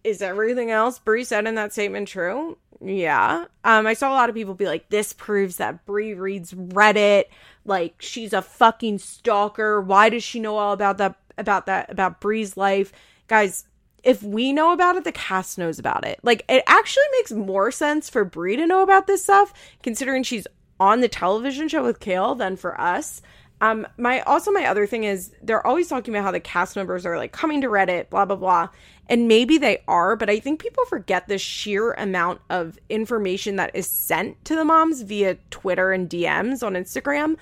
Is everything else Bri said in that statement true? Yeah. Um, I saw a lot of people be like, this proves that Bri reads Reddit. Like, she's a fucking stalker. Why does she know all about that about that about Bri's life? Guys, if we know about it, the cast knows about it. Like, it actually makes more sense for Bri to know about this stuff, considering she's on the television show with Kail, than for us. Um, my also my other thing is they're always talking about how the cast members are like coming to Reddit, blah blah blah, and maybe they are, but I think people forget the sheer amount of information that is sent to the moms via Twitter and DMs on Instagram.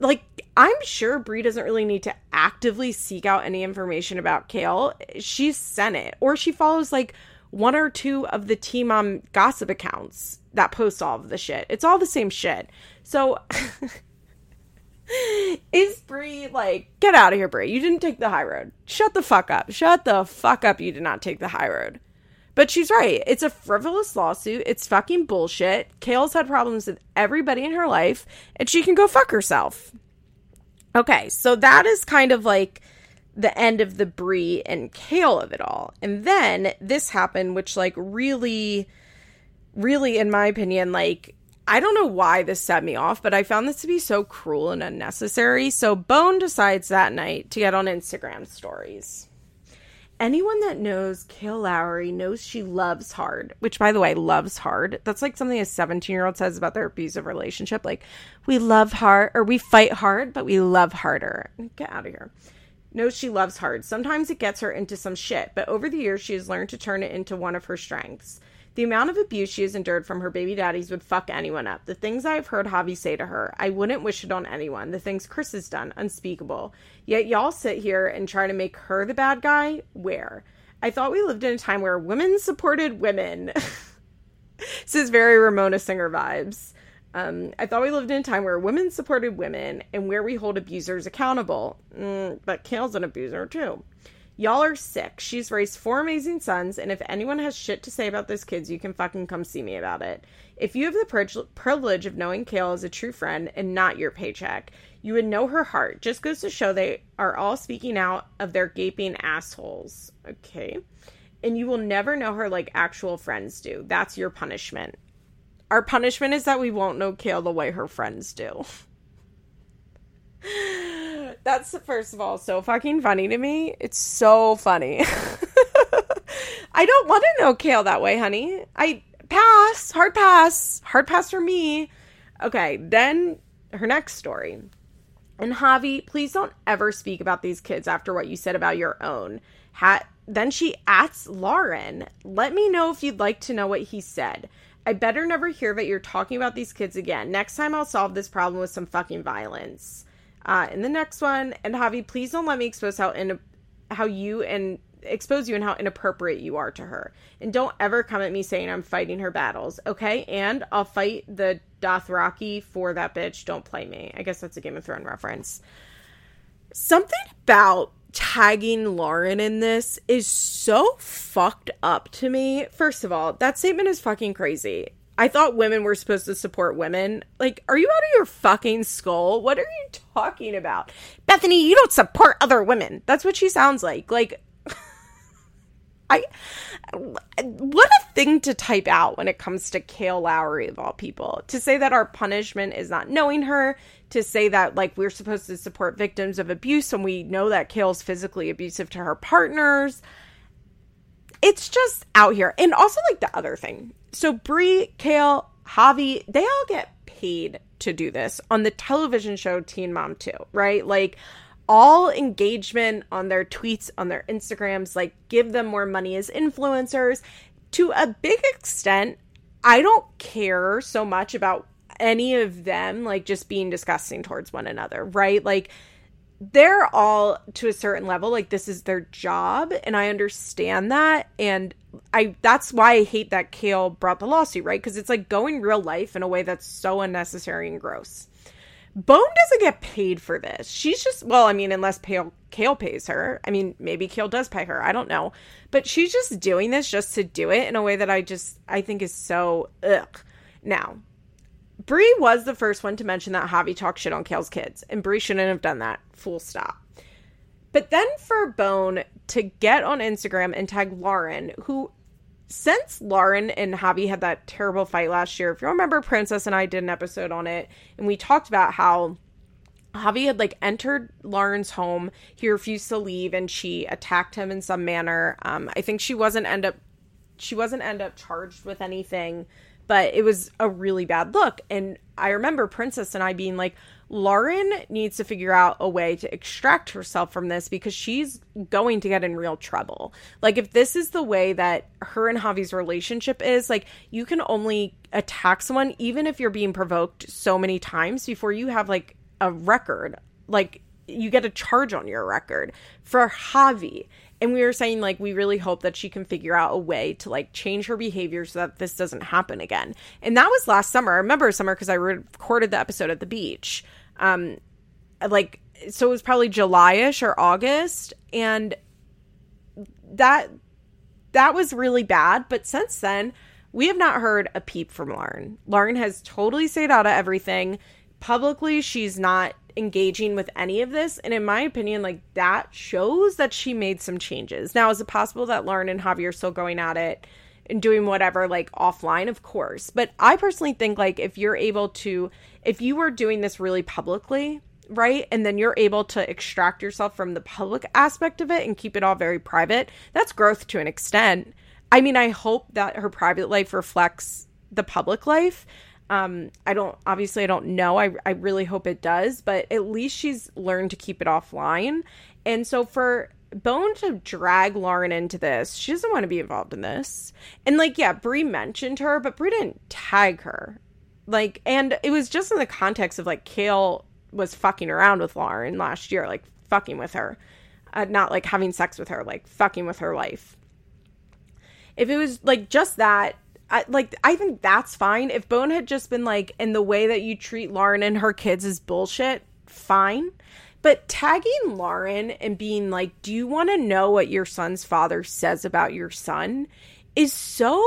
Like I'm sure Bri doesn't really need to actively seek out any information about Kail. She's sent it, or she follows like one or two of the Teen Mom gossip accounts that post all of the shit. It's all the same shit. So. Is Bri like, get out of here, Bri. You didn't take the high road. Shut the fuck up. Shut the fuck up. You did not take the high road. But she's right. It's a frivolous lawsuit. It's fucking bullshit. Kail's had problems with everybody in her life, and she can go fuck herself. Okay, so that is kind of like the end of the Bri and Kail of it all. And then this happened, which like really, really, in my opinion, like I don't know why this set me off, but I found this to be so cruel and unnecessary. So Bone decides that night to get on Instagram stories. Anyone that knows Kail Lowry knows she loves hard, which by the way, loves hard. That's like something a 17 year old says about their abusive relationship. Like, we love hard or we fight hard, but we love harder. Get out of here. Knows she loves hard. Sometimes it gets her into some shit, but over the years, she has learned to turn it into one of her strengths. The amount of abuse she has endured from her baby daddies would fuck anyone up. The things I have heard Javi say to her, I wouldn't wish it on anyone. The things Chris has done, unspeakable. Yet y'all sit here and try to make her the bad guy? Where? I thought we lived in a time where women supported women. this is very Ramona Singer vibes. Um, I thought we lived in a time where women supported women and where we hold abusers accountable. Mm, but Kail's an abuser too. Y'all are sick. She's raised four amazing sons, and if anyone has shit to say about those kids, you can fucking come see me about it. If you have the privilege of knowing Kail as a true friend and not your paycheck, you would know her heart. Just goes to show they are all speaking out of their gaping assholes. Okay. And you will never know her like actual friends do. That's your punishment. Our punishment is that we won't know Kail the way her friends do. That's first of all so fucking funny to me. It's so funny. I don't want to know kail that way, honey. I pass, hard pass, hard pass for me. Okay, then her next story. And Javi, please don't ever speak about these kids after what you said about your own. Ha- then she asks Lauren, let me know if you'd like to know what he said. I better never hear that you're talking about these kids again. Next time I'll solve this problem with some fucking violence uh, in the next one. And Javi, please don't let me expose how in how you and expose you and how inappropriate you are to her. And don't ever come at me saying I'm fighting her battles, okay? And I'll fight the Dothraki for that bitch. Don't play me. I guess that's a Game of Thrones reference. Something about tagging Lauren in this is so fucked up to me. First of all, that statement is fucking crazy. I thought women were supposed to support women. Like, are you out of your fucking skull? What are you talking about? Bethany, you don't support other women. That's what she sounds like. Like, I. What a thing to type out when it comes to Kail Lowry, of all people. To say that our punishment is not knowing her, to say that, like, we're supposed to support victims of abuse and we know that Kail's physically abusive to her partners it's just out here. And also, like the other thing. So, Bri, Kail, Javi, they all get paid to do this on the television show Teen Mom 2, right? Like, all engagement on their tweets, on their Instagrams, like, give them more money as influencers. To a big extent, I don't care so much about any of them, like, just being disgusting towards one another, right? Like, they're all to a certain level like this is their job and i understand that and i that's why i hate that kail brought the lawsuit right? Because it's like going real life in a way that's so unnecessary and gross. Bone doesn't get paid for this. She's just well i mean unless Kail, kail pays her. I mean maybe kail does pay her. I don't know. But she's just doing this just to do it in a way that i just i think is so ugh. Now Bri was the first one to mention that Javi talked shit on Kail's kids, and Bri shouldn't have done that. Full stop. But then for Bone to get on Instagram and tag Lauren, who since Lauren and Javi had that terrible fight last year, if you remember, Princess and I did an episode on it, and we talked about how Javi had like entered Lauren's home. He refused to leave and she attacked him in some manner. Um, I think she wasn't end up she wasn't end up charged with anything, but it was a really bad look. And I remember Princess and I being like, Lauren needs to figure out a way to extract herself from this because she's going to get in real trouble. Like, if this is the way that her and Javi's relationship is, like, you can only attack someone even if you're being provoked so many times before you have like a record. Like, you get a charge on your record. For Javi, and we were saying like we really hope that she can figure out a way to like change her behavior so that this doesn't happen again. And that was last summer. I remember summer because i recorded the episode at the beach. Um like so it was probably july-ish or august. And that that was really bad. But since then we have not heard a peep from lauren. Lauren has totally stayed out of everything. Publicly she's not engaging with any of this. And in my opinion, like that shows that she made some changes. Now, is it possible that Lauren and Javi are still going at it and doing whatever like offline? Of course. But I personally think like if you're able to, if you were doing this really publicly, right? And then you're able to extract yourself from the public aspect of it and keep it all very private, that's growth to an extent. I mean, I hope that her private life reflects the public life um, I don't obviously I don't know. I I really hope it does, but at least she's learned to keep it offline. And so for Bone to drag Lauren into this, she doesn't want to be involved in this. And like, yeah, Bri mentioned her, but Bri didn't tag her. Like, and it was just in the context of like Kail was fucking around with Lauren last year, like fucking with her, uh, not like having sex with her, like fucking with her life. If it was like just that, I, like I think that's fine. If Bone had just been like, in the way that you treat Lauren and her kids is bullshit, fine. But tagging Lauren and being like, do you want to know what your son's father says about your son is so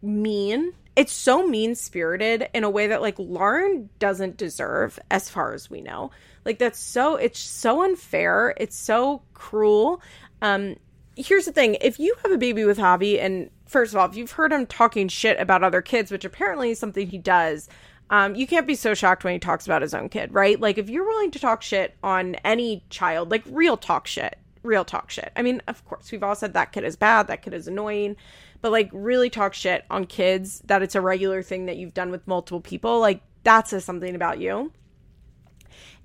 mean. It's so mean spirited in a way that like Lauren doesn't deserve, as far as we know. Like that's so it's so unfair. It's so cruel. Um, here's the thing: if you have a baby with Javi and first of all, if you've heard him talking shit about other kids, which apparently is something he does, um, you can't be so shocked when he talks about his own kid, right? Like, if you're willing to talk shit on any child, like real talk shit, real talk shit. I mean, of course, we've all said that kid is bad, that kid is annoying, but like, really talk shit on kids that it's a regular thing that you've done with multiple people, like, that says something about you.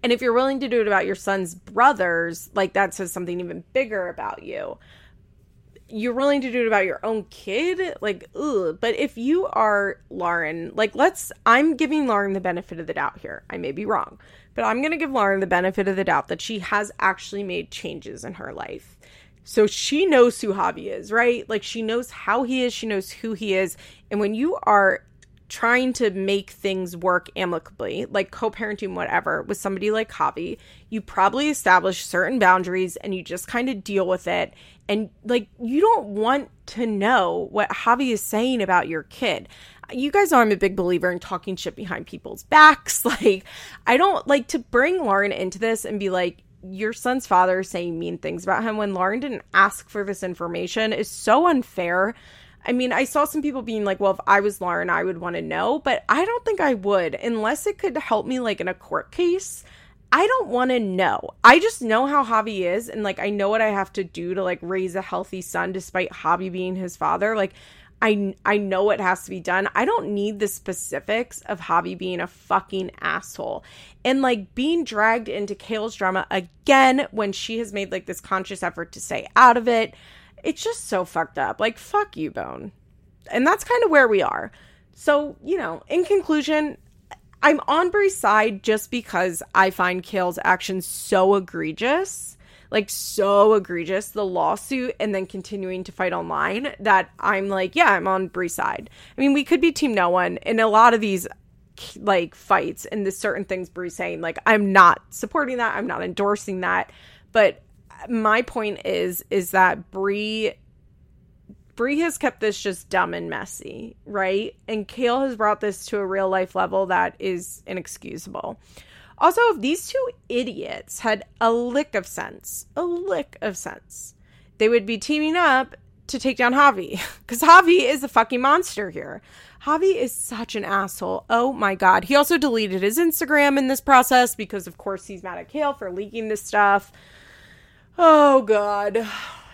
And if you're willing to do it about your son's brothers, like, that says something even bigger about you you're willing to do it about your own kid like ugh. but if you are lauren like let's i'm giving lauren the benefit of the doubt here. I may be wrong but i'm going to give lauren the benefit of the doubt that she has actually made changes in her life. So she knows who javi is right? Like she knows how he is she knows who he is. And when you are trying to make things work amicably, like co parenting, whatever, with somebody like Javi, you probably establish certain boundaries and you just kind of deal with it. And like, you don't want to know what Javi is saying about your kid. You guys know I'm a big believer in talking shit behind people's backs. Like, I don't like to bring Lauren into this and be like, your son's father saying mean things about him when Lauren didn't ask for this information is so unfair I mean, I saw some people being like, well, if I was Lauren, I would want to know, but I don't think I would unless it could help me like in a court case. I don't want to know. I just know how Javi is and like I know what I have to do to like raise a healthy son despite Javi being his father. Like I I know what has to be done. I don't need the specifics of Javi being a fucking asshole. And like being dragged into Kail's drama again when she has made like this conscious effort to stay out of it it's just so fucked up. Like, fuck you, Bone. And that's kind of where we are. So, you know, in conclusion, I'm on Bri's side just because I find Kail's actions so egregious. Like, so egregious, the lawsuit and then continuing to fight online that I'm like, yeah, I'm on Bri's side. I mean, we could be Team No One in a lot of these like fights and the certain things Bri's saying. Like, I'm not supporting that, I'm not endorsing that. But my point is is that Bri Bri has kept this just dumb and messy, right? And Kail has brought this to a real life level that is inexcusable. Also, if these two idiots had a lick of sense, a lick of sense, they would be teaming up to take down Javi because Javi is a fucking monster here. Javi is such an asshole. Oh my god. He also deleted his Instagram in this process because of course he's mad at Kail for leaking this stuff. Oh god.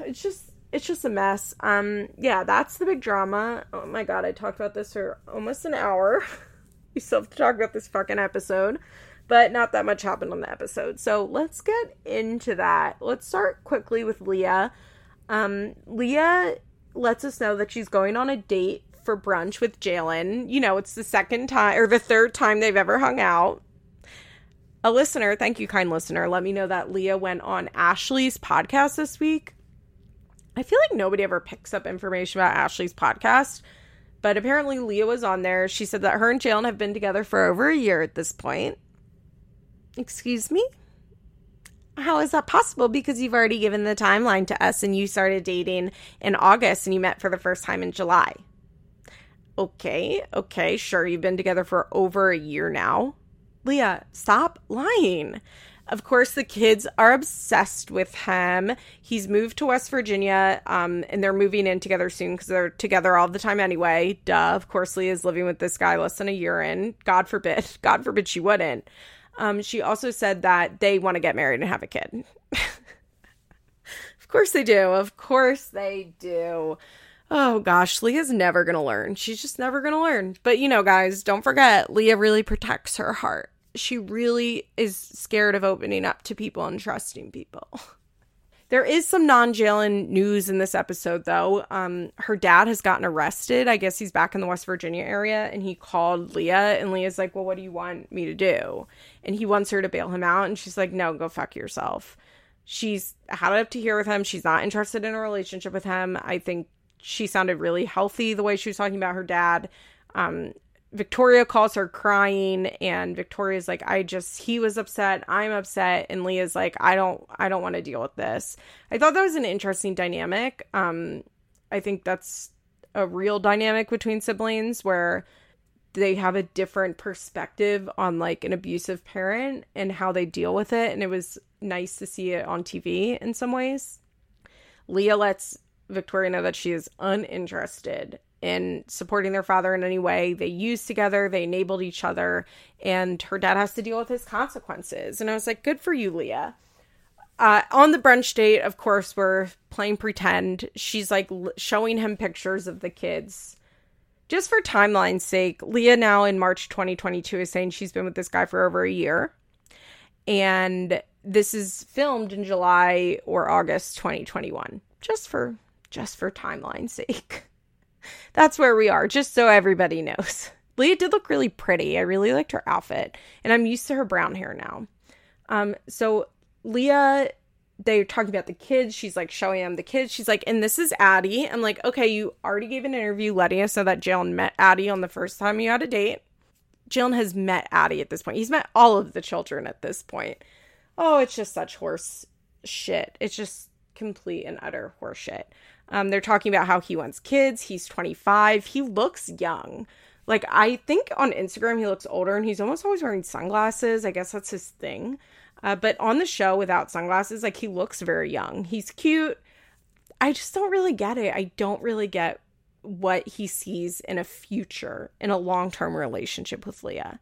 It's just it's just a mess. Um yeah, that's the big drama. Oh my god, I talked about this for almost an hour. we still have to talk about this fucking episode. But not that much happened on the episode. So let's get into that. Let's start quickly with Leah. Um, Leah lets us know that she's going on a date for brunch with Jaylan. You know, it's the second time or the third time they've ever hung out. A listener, thank you, kind listener, let me know that Leah went on Ashley's podcast this week. I feel like nobody ever picks up information about Ashley's podcast, but apparently Leah was on there. She said that her and Jaylan have been together for over a year at this point. Excuse me? How is that possible? Because you've already given the timeline to us and you started dating in August and you met for the first time in July. Okay, okay, sure, you've been together for over a year now. Leah, stop lying. Of course, the kids are obsessed with him. He's moved to West Virginia, um, and they're moving in together soon because they're together all the time anyway. Duh. Of course, Leah is living with this guy less than a year in. God forbid. God forbid she wouldn't. Um, she also said that they want to get married and have a kid. of course they do. Of course they do. Oh gosh, Leah's never going to learn. She's just never going to learn. But you know, guys, don't forget, Leah really protects her heart. She really is scared of opening up to people and trusting people. There is some non Jaylan news in this episode, though. Um, her dad has gotten arrested. I guess he's back in the West Virginia area, and he called Leah, and Leah's like, "Well, what do you want me to do?" And he wants her to bail him out, and she's like, "No, go fuck yourself." She's had it up to here with him. She's not interested in a relationship with him. I think she sounded really healthy the way she was talking about her dad. Um, Victoria calls her crying and Victoria's like I just he was upset, I'm upset and Leah's like I don't I don't want to deal with this. I thought that was an interesting dynamic. Um I think that's a real dynamic between siblings where they have a different perspective on like an abusive parent and how they deal with it and it was nice to see it on TV in some ways. Leah lets Victoria that she is uninterested in supporting their father in any way. They used together, they enabled each other, and her dad has to deal with his consequences. And I was like, good for you, Leah. Uh, on the brunch date, of course, we're playing pretend. She's like l- showing him pictures of the kids. Just for timeline's sake, Leah now in March 2022 is saying she's been with this guy for over a year. And this is filmed in July or August 2021. Just for just for timeline's sake. That's where we are, just so everybody knows. Leah did look really pretty. I really liked her outfit, and I'm used to her brown hair now. Um, so Leah, they're talking about the kids. She's like showing them the kids. She's like, and this is Addie. I'm like, okay, you already gave an interview letting us know that Jaylan met Addie on the first time you had a date. Jaylan has met Addie at this point. He's met all of the children at this point. Oh, it's just such horse shit. It's just complete and utter horse shit. Um, they're talking about how he wants kids. He's 25. He looks young. Like, I think on Instagram he looks older and he's almost always wearing sunglasses. I guess that's his thing. Uh, but on the show without sunglasses, like, he looks very young. He's cute. I just don't really get it. I don't really get what he sees in a future, in a long term relationship with Leah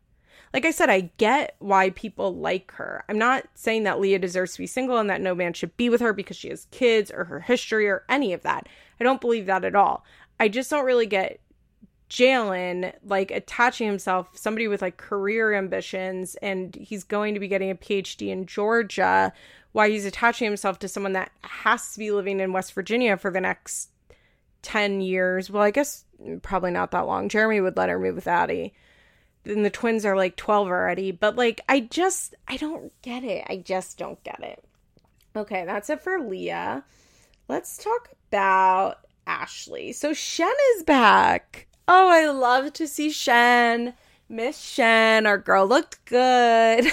like I said, I get why people like her. I'm not saying that Leah deserves to be single and that no man should be with her because she has kids or her history or any of that. I don't believe that at all. I just don't really get Jaylan like attaching himself somebody with like career ambitions and he's going to be getting a PhD in Georgia why he's attaching himself to someone that has to be living in West Virginia for the next 10 years. Well, I guess mm, probably not that long. Jeremy would let her move with Addie and the twins are like 12 already. But like, I just, I don't get it. I just don't get it. Okay, that's it for Leah. Let's talk about Ashley. So Shen is back. Oh, I love to see Shen. Miss Shen, our girl looked good.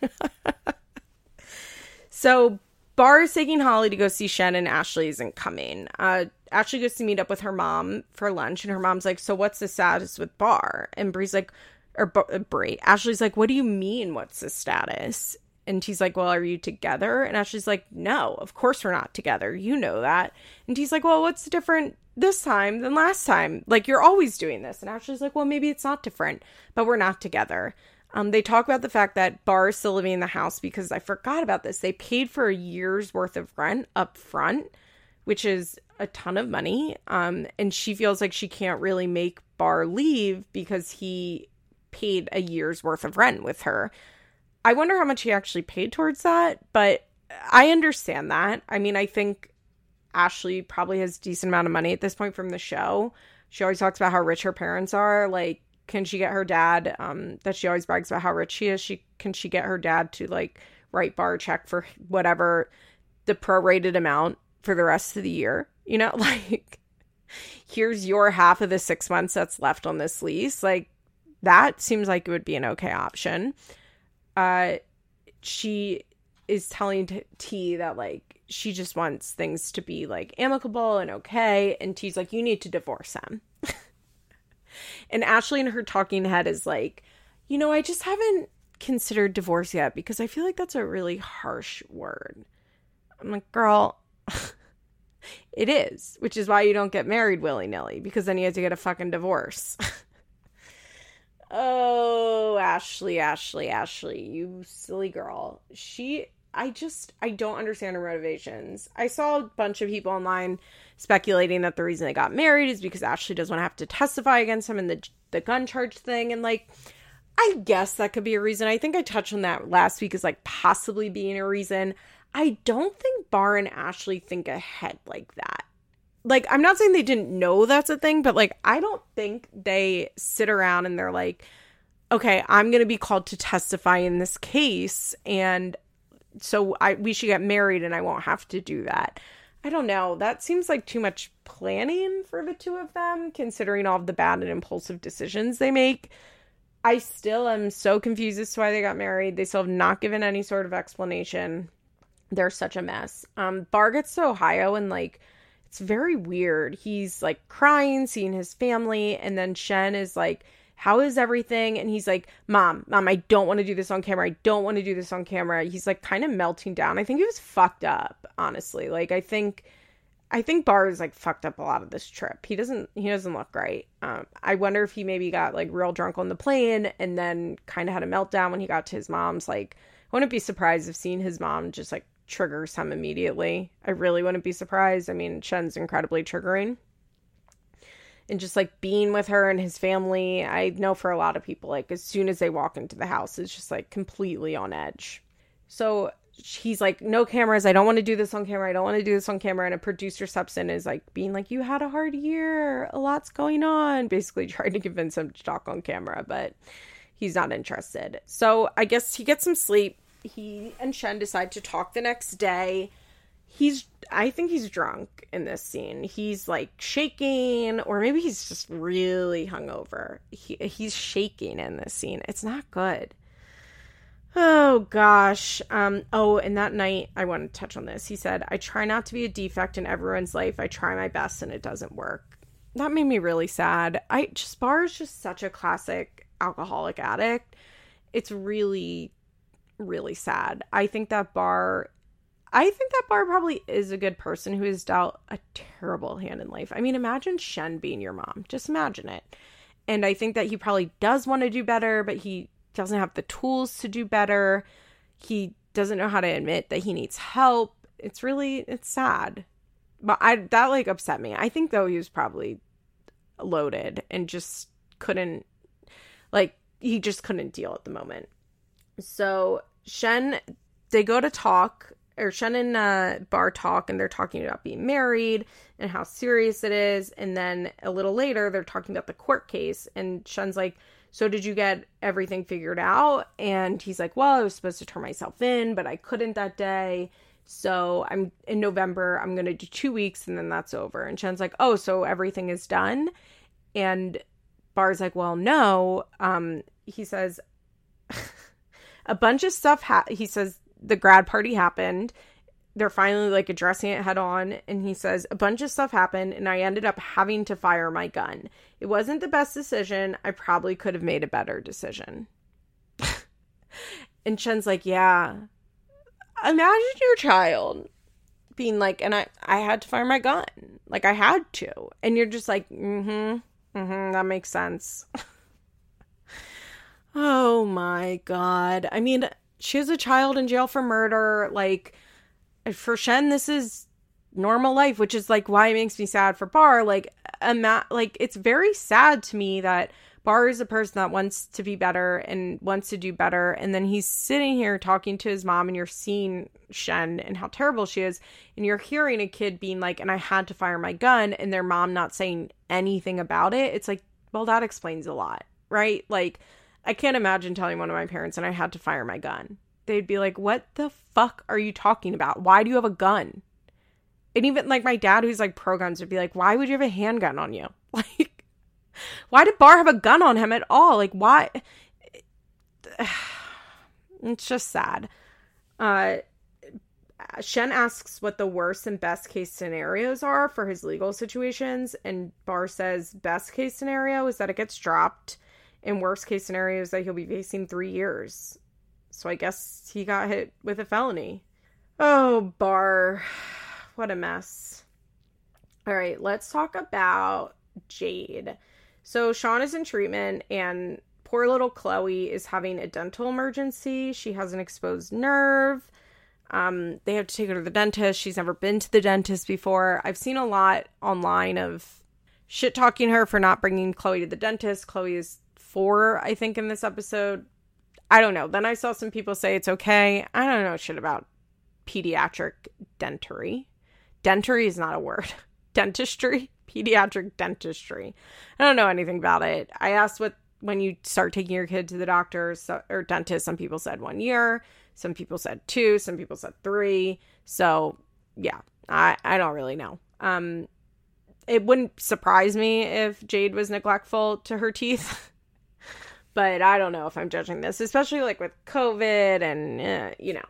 so Bar is taking Holly to go see Shen, and Ashley isn't coming. Uh, Ashley goes to meet up with her mom for lunch, and her mom's like, "So what's the status with Bar?" And Bri's like, or uh, Bri. Ashley's like, "What do you mean? What's the status?" And he's like, Well, are you together? And Ashley's like, No, of course we're not together. You know that. And he's like, Well, what's different this time than last time? Like, you're always doing this. And Ashley's like, Well, maybe it's not different, but we're not together. Um, they talk about the fact that Bar is still living in the house because I forgot about this. They paid for a year's worth of rent up front, which is a ton of money. Um, and she feels like she can't really make Bar leave because he paid a year's worth of rent with her. I wonder how much he actually paid towards that, but I understand that. I mean, I think Ashley probably has decent amount of money at this point from the show. She always talks about how rich her parents are. Like, can she get her dad? Um, that she always brags about how rich she is. She can she get her dad to like write bar check for whatever the prorated amount for the rest of the year? You know, like here's your half of the six months that's left on this lease. Like that seems like it would be an okay option. Uh, she is telling T-, T that like she just wants things to be like amicable and okay, and T's like, you need to divorce him. and Ashley in her talking head is like, you know, I just haven't considered divorce yet because I feel like that's a really harsh word. I'm like, girl, it is, which is why you don't get married willy nilly because then you have to get a fucking divorce. oh, Ashley, Ashley, Ashley, you silly girl. She, I just, I don't understand her motivations. I saw a bunch of people online speculating that the reason they got married is because Ashley doesn't want to have to testify against him in the the gun charge thing, and like. I guess that could be a reason. I think I touched on that last week as like possibly being a reason. I don't think Bar and Ashley think ahead like that. Like, I'm not saying they didn't know that's a thing, but like, I don't think they sit around and they're like, okay, I'm going to be called to testify in this case. And so I, we should get married and I won't have to do that. I don't know. That seems like too much planning for the two of them, considering all of the bad and impulsive decisions they make. I still am so confused as to why they got married. They still have not given any sort of explanation they're such a mess. Um, Bar gets to Ohio and like it's very weird. He's like crying, seeing his family, and then Shen is like, How is everything? And he's like, Mom, Mom, I don't want to do this on camera. I don't want to do this on camera. He's like kind of melting down. I think he was fucked up, honestly. Like I think I think Bar is like fucked up a lot of this trip. He doesn't he doesn't look right. Um, I wonder if he maybe got like real drunk on the plane and then kind of had a meltdown when he got to his mom's. Like, I wouldn't be surprised if seeing his mom just like triggers him immediately. I really wouldn't be surprised. I mean, Shen's incredibly triggering. And just like being with her and his family, I know for a lot of people, like as soon as they walk into the house, it's just like completely on edge. So he's like, no cameras. I don't want to do this on camera. I don't want to do this on camera. And a producer steps in is like being like, you had a hard year. A lot's going on. Basically trying to convince him to talk on camera, but he's not interested. So I guess he gets some sleep he and Shen decide to talk the next day. He's I think he's drunk in this scene. He's like shaking or maybe he's just really hungover. He he's shaking in this scene. It's not good. Oh gosh. Um oh, and that night I want to touch on this. He said, "I try not to be a defect in everyone's life. I try my best and it doesn't work." That made me really sad. I just Bar is just such a classic alcoholic addict. It's really really sad. I think that Bar I think that Bar probably is a good person who has dealt a terrible hand in life. I mean, imagine Shen being your mom. Just imagine it. And I think that he probably does want to do better, but he doesn't have the tools to do better. He doesn't know how to admit that he needs help. It's really it's sad. But I that like upset me. I think though he was probably loaded and just couldn't like he just couldn't deal at the moment. So Shen, they go to talk, or Shen and uh, Bar talk, and they're talking about being married and how serious it is. And then a little later, they're talking about the court case, and Shen's like, so did you get everything figured out? And he's like, well, I was supposed to turn myself in, but I couldn't that day. So I'm in November, I'm going to do two weeks and then that's over. And Shen's like, oh, so everything is done. And Bar's like, well, no. Um, he says, a bunch of stuff ha- he says the grad party happened. They're finally like addressing it head on and he says a bunch of stuff happened and i ended up having to fire my gun. It wasn't the best decision. I probably could have made a better decision. And Shen's like yeah. Imagine your child being like, and I, I had to fire my gun. Like I had to. And you're just like, mm-hmm, mm-hmm, that makes sense. oh my God. I mean, she was a child in jail for murder. Like, for Shen, this is normal life, which is like why it makes me sad for Bar. Like, ima- like it's very sad to me that Bar is a person that wants to be better and wants to do better. And then he's sitting here talking to his mom, and you're seeing Shen and how terrible she is. And you're hearing a kid being like, and I had to fire my gun, and their mom not saying anything about it. It's like, well, that explains a lot, right? Like, I can't imagine telling one of my parents, and I had to fire my gun. They'd be like, what the fuck are you talking about? Why do you have a gun? And even like my dad, who's like pro guns, would be like, why would you have a handgun on you? Like, why did Bar have a gun on him at all? Like, why? It's just sad. Uh, Shen asks what the worst and best case scenarios are for his legal situations, and Bar says best case scenario is that it gets dropped, and worst case scenarios that he'll be facing three years. So I guess he got hit with a felony. Oh, Bar, what a mess. All right, let's talk about Jade. So Sean is in treatment, and poor little Chloe is having a dental emergency. She has an exposed nerve. Um, they have to take her to the dentist. She's never been to the dentist before. I've seen a lot online of shit talking her for not bringing Chloe to the dentist. Chloe is four, I think, in this episode. I don't know. Then I saw some people say it's okay. I don't know shit about pediatric dentary. Dentary is not a word. Dentistry pediatric dentistry. I don't know anything about it. I asked what when you start taking your kid to the doctor so, or dentist. Some people said one year, some people said two, some people said three. So yeah, I I don't really know. Um, it wouldn't surprise me if Jade was neglectful to her teeth. but I don't know if I'm judging this, especially like with COVID and uh, you know.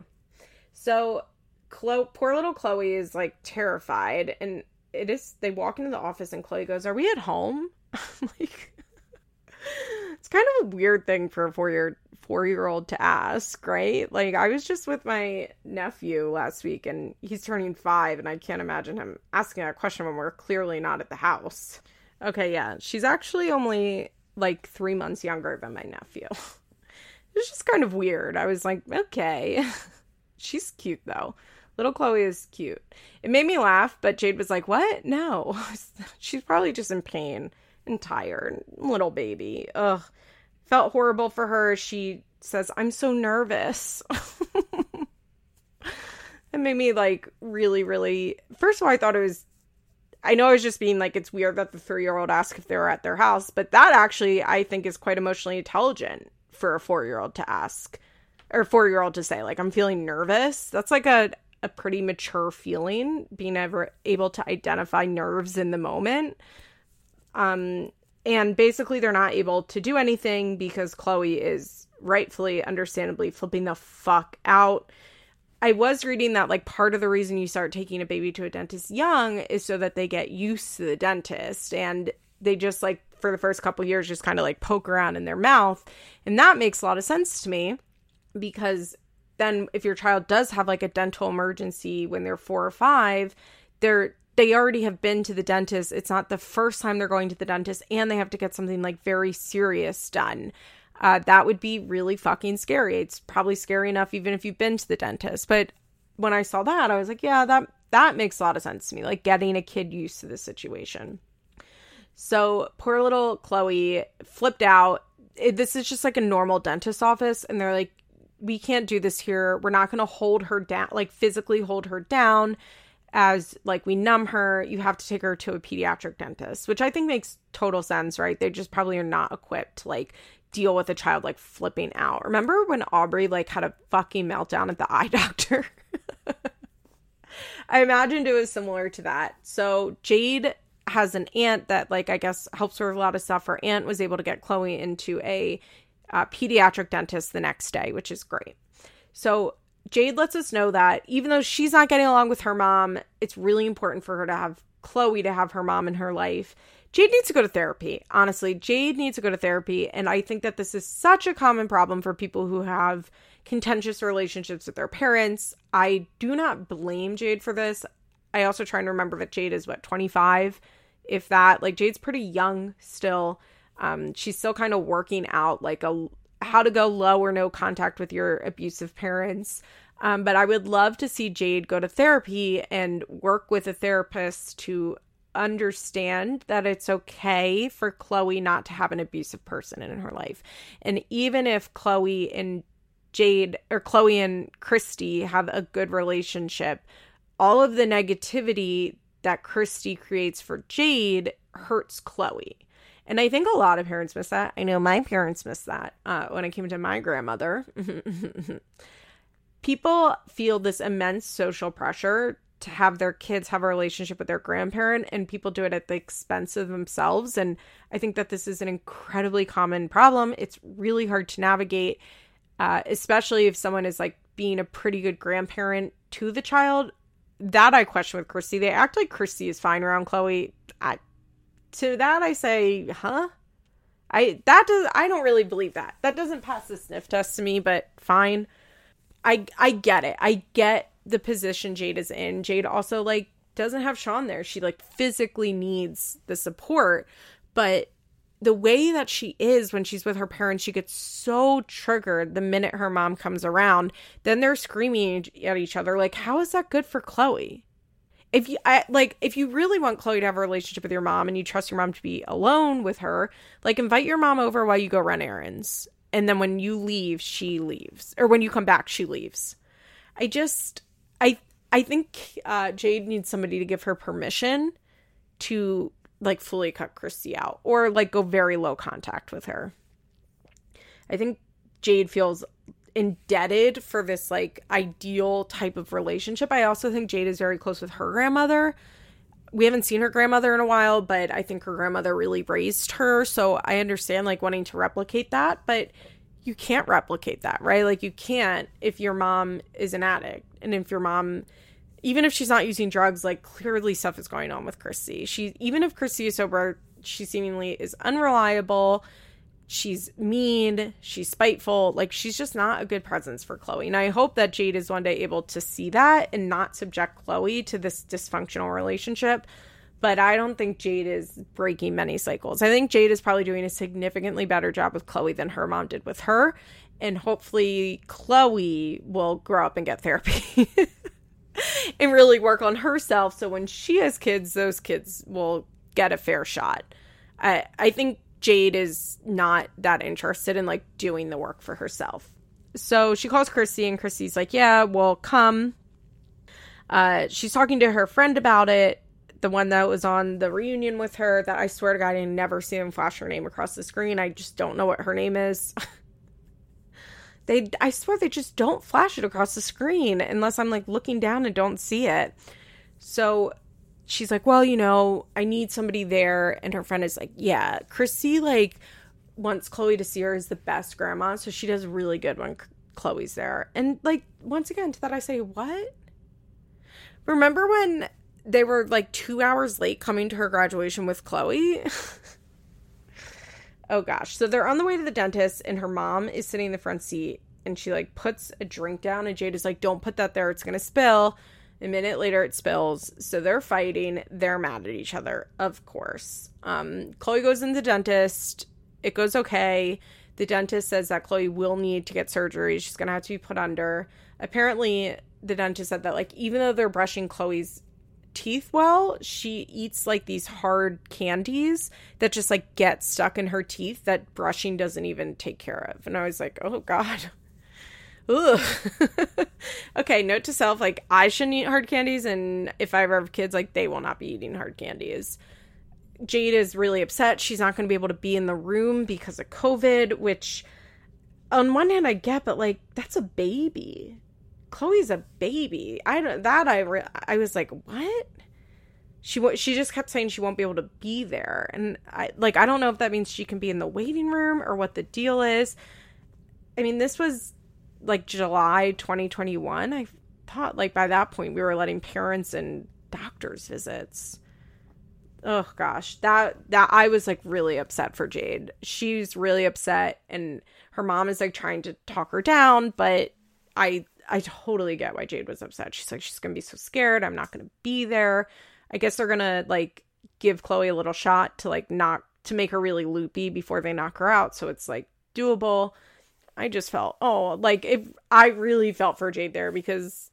So, Chloe, poor little Chloe is like terrified, and it is they walk into the office and Chloe goes, "Are we at home?" like it's kind of a weird thing for a four year four year old to ask, right? Like I was just with my nephew last week and he's turning five, and I can't imagine him asking that question when we're clearly not at the house. Okay, yeah, she's actually only like three months younger than my nephew. it's just kind of weird. I was like, okay, she's cute though. Little Chloe is cute. It made me laugh, but Jade was like, What? No. She's probably just in pain and tired. Little baby. Ugh. Felt horrible for her. She says, I'm so nervous. it made me like really, really. First of all, I thought it was. I know I was just being like, it's weird that the three year old asked if they were at their house, but that actually, I think, is quite emotionally intelligent for a four year old to ask or four year old to say, like, I'm feeling nervous. That's like a a pretty mature feeling, being ever able to identify nerves in the moment. Um, and basically, they're not able to do anything because Chloe is rightfully, understandably flipping the fuck out. I was reading that like part of the reason you start taking a baby to a dentist young is so that they get used to the dentist and they just like for the first couple years just kind of like poke around in their mouth. And that makes a lot of sense to me because then if your child does have like a dental emergency when they're 4 or 5, they're they already have been to the dentist. It's not the first time they're going to the dentist and they have to get something like very serious done. Uh, that would be really fucking scary. It's probably scary enough even if you've been to the dentist. But when I saw that, I was like, yeah, that that makes a lot of sense to me. Like getting a kid used to the situation. So poor little Chloe flipped out. It, this is just like a normal dentist office, and they're like, we can't do this here. We're not going to hold her down, like physically hold her down as like we numb her. You have to take her to a pediatric dentist, which I think makes total sense, right? They just probably are not equipped to like deal with a child like flipping out. Remember when Aubrey like had a fucking meltdown at the eye doctor? I imagined it was similar to that. So Jade has an aunt that like I guess helps her with a lot of stuff. Her aunt was able to get Chloe into a uh, pediatric dentist the next day, which is great. So Jade lets us know that even though she's not getting along with her mom, it's really important for her to have Chloe to have her mom in her life. Jade needs to go to therapy. Honestly, Jade needs to go to therapy. And I think that this is such a common problem for people who have contentious relationships with their parents. I do not blame Jade for this. I also try and remember that Jade is what 25, if that. Like Jade's pretty young still. Um, she's still kind of working out like a how to go low or no contact with your abusive parents. Um, but I would love to see Jade go to therapy and work with a therapist to understand that it's okay for Chloe not to have an abusive person in her life. And even if Chloe and Jade or Chloe and Christy have a good relationship, all of the negativity that Christy creates for Jade hurts Chloe. And I think a lot of parents miss that. I know my parents missed that uh, when it came to my grandmother. People feel this immense social pressure to have their kids have a relationship with their grandparent, and people do it at the expense of themselves. And I think that this is an incredibly common problem. It's really hard to navigate, uh, especially if someone is like being a pretty good grandparent to the child. That I question with Christy. They act like Christy is fine around Chloe. I, to that I say, huh? I that does I don't really believe that. That doesn't pass the sniff test to me, but fine. I I get it. I get the position Jade is in. Jade also like doesn't have Sean there. She like physically needs the support, but the way that she is when she's with her parents, she gets so triggered the minute her mom comes around. Then they're screaming at each other. Like, how is that good for Chloe? if you I, like if you really want chloe to have a relationship with your mom and you trust your mom to be alone with her like invite your mom over while you go run errands and then when you leave she leaves or when you come back she leaves i just i i think uh, jade needs somebody to give her permission to like fully cut christy out or like go very low contact with her i think jade feels indebted for this like ideal type of relationship. I also think Jade is very close with her grandmother. We haven't seen her grandmother in a while, but I think her grandmother really raised her. So I understand like wanting to replicate that, but you can't replicate that, right? Like you can't if your mom is an addict and if your mom even if she's not using drugs, like clearly stuff is going on with Christy. She even if Christy is sober, she seemingly is unreliable she's mean, she's spiteful, like she's just not a good presence for Chloe. And I hope that Jade is one day able to see that and not subject Chloe to this dysfunctional relationship. But I don't think Jade is breaking many cycles. I think Jade is probably doing a significantly better job with Chloe than her mom did with her. And hopefully, Chloe will grow up and get therapy and really work on herself. So when she has kids, those kids will get a fair shot. I, I think Jade is not that interested in like doing the work for herself. So she calls Christy and Christy's like, "Yeah, well, come." Uh, she's talking to her friend about it, the one that was on the reunion with her. That I swear to God, I never see him flash her name across the screen. I just don't know what her name is. they, I swear, they just don't flash it across the screen unless I'm like looking down and don't see it. So she's like, well, you know, I need somebody there. And her friend is like, yeah, Chrissy, like, wants Chloe to see her as the best grandma. So she does really good when Chloe's there. And, like, once again, to that I say, what? Remember when they were like two hours late coming to her graduation with Chloe? oh gosh. So they're on the way to the dentist, and her mom is sitting in the front seat. And she like puts a drink down, and Jade is like, "Don't put that there; it's gonna spill." A minute later, it spills. So they're fighting. They're mad at each other, of course. Um, Chloe goes in the dentist. It goes okay. The dentist says that Chloe will need to get surgery. She's going to have to be put under. Apparently, the dentist said that, like, even though they're brushing Chloe's teeth well, she eats like these hard candies that just like get stuck in her teeth that brushing doesn't even take care of. And I was like, oh God. Ugh. okay, note to self like I shouldn't eat hard candies and if I ever have kids like they will not be eating hard candies. Jade is really upset. She's not going to be able to be in the room because of COVID, which on one hand I get, but like that's a baby. Chloe's a baby. I don't that I re- I was like, "What?" She she just kept saying she won't be able to be there. And I like I don't know if that means she can be in the waiting room or what the deal is. I mean, this was like July 2021. I thought like by that point we were letting parents and doctors visits. oh gosh, that that I was like really upset for Jade. She's really upset and her mom is like trying to talk her down, but I I totally get why Jade was upset. She's like she's to be so scared. I'm not to be there. I guess they're to like give Chloe a little shot to like knock to make her really loopy before they knock her out so it's like doable. I just felt oh, like if I really felt for Jade there because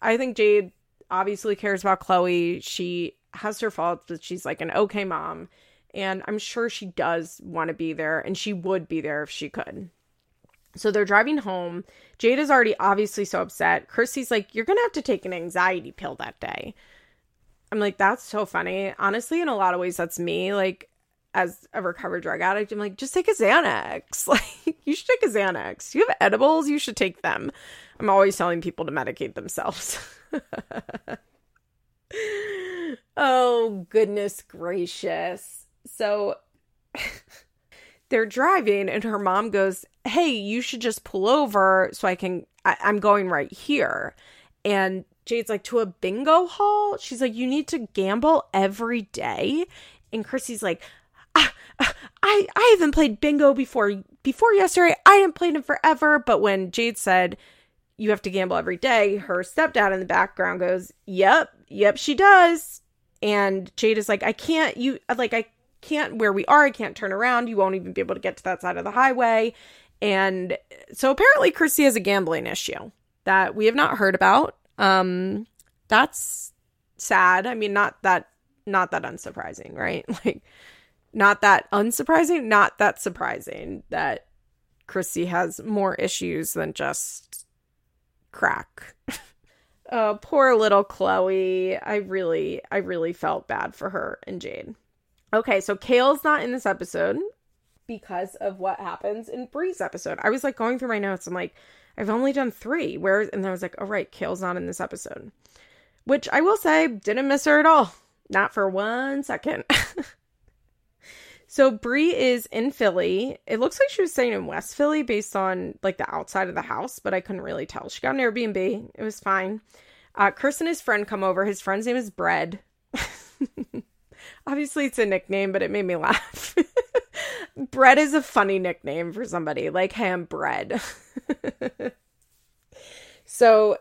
I think Jade obviously cares about Chloe. She has her faults, but she's like an okay mom. And I'm sure she does want to be there and she would be there if she could. So they're driving home. Jade is already obviously so upset. Chrissy's like, You're going to have to take an anxiety pill that day. I'm like, That's so funny. Honestly, in a lot of ways, that's me. Like, as a recovered drug addict, I'm like, just take a Xanax. Like, you should take a Xanax. You have edibles, you should take them. I'm always telling people to medicate themselves. oh, goodness gracious. So they're driving, and her mom goes, Hey, you should just pull over so I can. I- I'm going right here. And Jade's like, To a bingo hall? She's like, You need to gamble every day. And Chrissy's like, I, I I haven't played bingo before before yesterday. I haven't played it forever. But when Jade said you have to gamble every day, her stepdad in the background goes, Yep, yep, she does. And Jade is like, I can't, you, like, I can't, where we are, I can't turn around. You won't even be able to get to that side of the highway. And so apparently, Chrissy has a gambling issue that we have not heard about. Um, that's sad. I mean, not that, not that unsurprising, right? Like, not that unsurprising, not that surprising that Chrissy has more issues than just crack. oh, poor little Chloe. I really, I really felt bad for her and Jade. Okay, so Kail's not in this episode because of what happens in Bri's episode. I was like going through my notes. I'm like, I've only done three. Where and I was like, oh right, Kail's not in this episode. Which I will say, didn't miss her at all. Not for one second. So Bri is in Philly. It looks like she was staying in West Philly based on like the outside of the house, but I couldn't really tell. She got an Airbnb. It was fine. Uh, Chris and his friend come over. His friend's name is Bread. Obviously, it's a nickname, but it made me laugh. Bread is a funny nickname for somebody like ham bread. so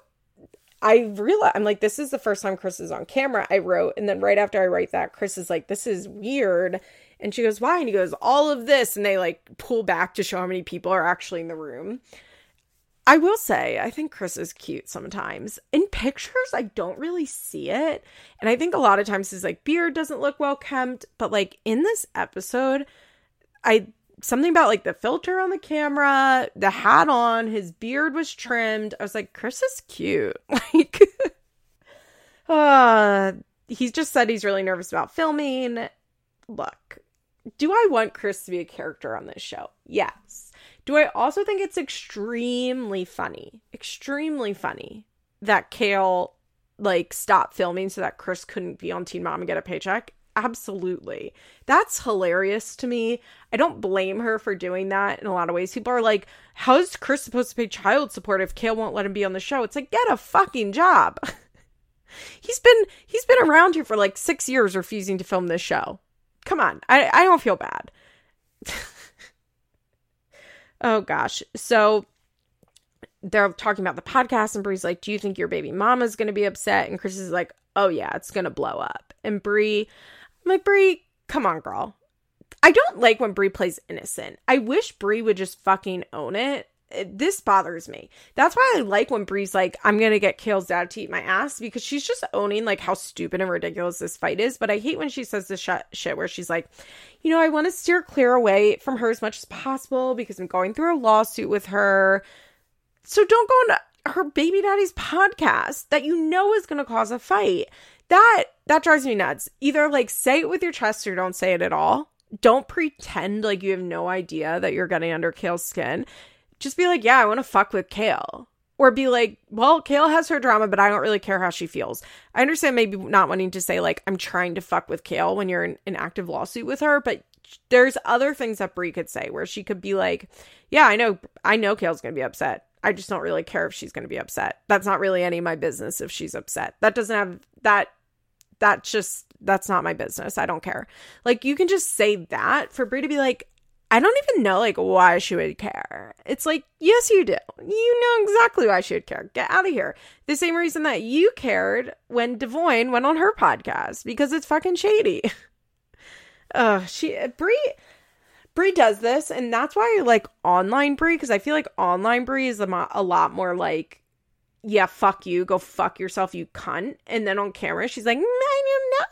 I realize I'm like, this is the first time Chris is on camera. I wrote, and then right after I write that, Chris is like, this is weird. And she goes, Why? And he goes, All of this. And they like pull back to show how many people are actually in the room. I will say, I think Chris is cute sometimes. In pictures, I don't really see it. And I think a lot of times his like beard doesn't look well kept. But like in this episode, I something about like the filter on the camera, the hat on, his beard was trimmed. I was like, Chris is cute. Like uh he's just said he's really nervous about filming. Look, do I want Chris to be a character on this show? Yes. Do I also think it's extremely funny, extremely funny that Kail like stopped filming so that Chris couldn't be on Teen Mom and get a paycheck? Absolutely. That's hilarious to me. I don't blame her for doing that in a lot of ways. People are like, how is Chris supposed to pay child support if Kail won't let him be on the show? It's like, get a fucking job. he's been he's been around here for like six years refusing to film this show. Come on. I, I don't feel bad. oh gosh. So they're talking about the podcast, and Bri's like, Do you think your baby mama's gonna be upset? And Chris is like, Oh yeah, it's gonna blow up. And Bri, I'm like, Bri, come on, girl. I don't like when Bri plays innocent. I wish Bri would just fucking own it this bothers me. That's why I like when Bri's like, I'm gonna get Kail's dad to eat my ass because she's just owning like how stupid and ridiculous this fight is. But I hate when she says this sh- shit where she's like, you know, I want to steer clear away from her as much as possible because I'm going through a lawsuit with her. So don't go on her baby daddy's podcast that you know is gonna cause a fight. That that drives me nuts. Either like say it with your chest or don't say it at all. Don't pretend like you have no idea that you're getting under Kail's skin just be like, yeah, I want to fuck with Kail. Or be like, well, Kail has her drama, but I don't really care how she feels. I understand maybe not wanting to say, like, I'm trying to fuck with Kail when you're in an active lawsuit with her, but there's other things that Bri could say where she could be like, yeah, I know, I know Kail's going to be upset. I just don't really care if she's going to be upset. That's not really any of my business if she's upset. That doesn't have that, that's just That's not my business. I don't care. Like, you can just say that for Bri to be like, I don't even know like why she would care. It's like, yes, you do. You know exactly why she would care. Get out of here. The same reason that you cared when Devoin went on her podcast because it's fucking shady. Ugh, she Bri Bri does this, and that's why I like online Bri because I feel like online Bri is a, mo- a lot more like, yeah, fuck you, go fuck yourself, you cunt. And then on camera, she's like, I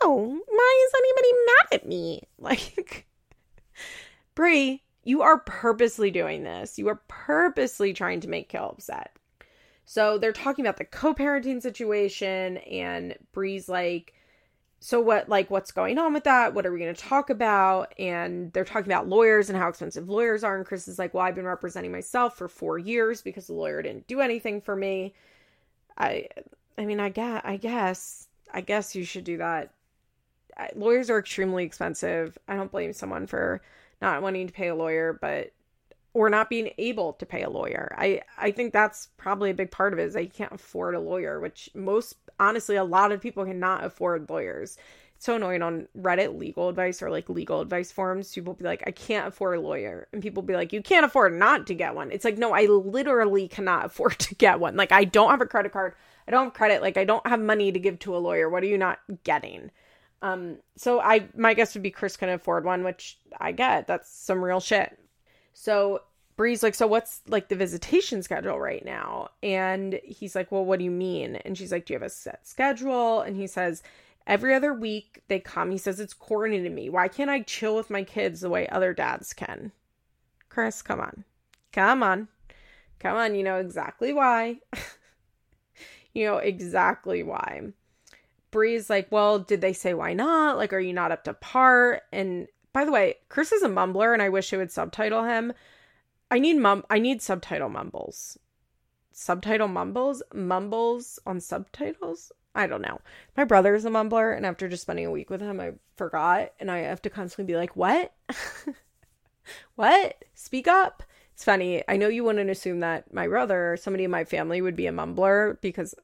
don't know, why is anybody mad at me? Like. Bri, you are purposely doing this. You are purposely trying to make Kail upset. So they're talking about the co-parenting situation, and Bri's like, so what like what's going on with that what are we going to talk about and they're talking about lawyers and how expensive lawyers are and chris is like well i've been representing myself for four years because the lawyer didn't do anything for me i i mean i guess i guess i guess you should do that lawyers are extremely expensive i don't blame someone for not wanting to pay a lawyer, but or not being able to pay a lawyer. I I think that's probably a big part of it is that you can't afford a lawyer, which most honestly a lot of people cannot afford lawyers. So annoying on Reddit legal advice or like legal advice forums. People be like, I can't afford a lawyer. And people be like, You can't afford not to get one. It's like, no, I literally cannot afford to get one. Like I don't have a credit card. I don't have credit. Like I don't have money to give to a lawyer. What are you not getting? Um, so I my guess would be Chris can afford one, which I get. That's some real shit. So Bri's like, so what's like the visitation schedule right now? And he's like, well, what do you mean? And she's like, do you have a set schedule? And he says, every other week they come. He says it's corny to me. Why can't I chill with my kids the way other dads can? Chris, come on, come on, come on. You know exactly why. you know exactly why. Bri's like, well, did they say why not? Like, are you not up to par? And by the way, Chris is a mumbler, and I wish I would subtitle him. I need mum. I need subtitle mumbles. Subtitle mumbles, mumbles on subtitles. I don't know. My brother is a mumbler, and after just spending a week with him, I forgot, and I have to constantly be like, "What? what? Speak up." It's funny. I know you wouldn't assume that my brother or somebody in my family would be a mumbler because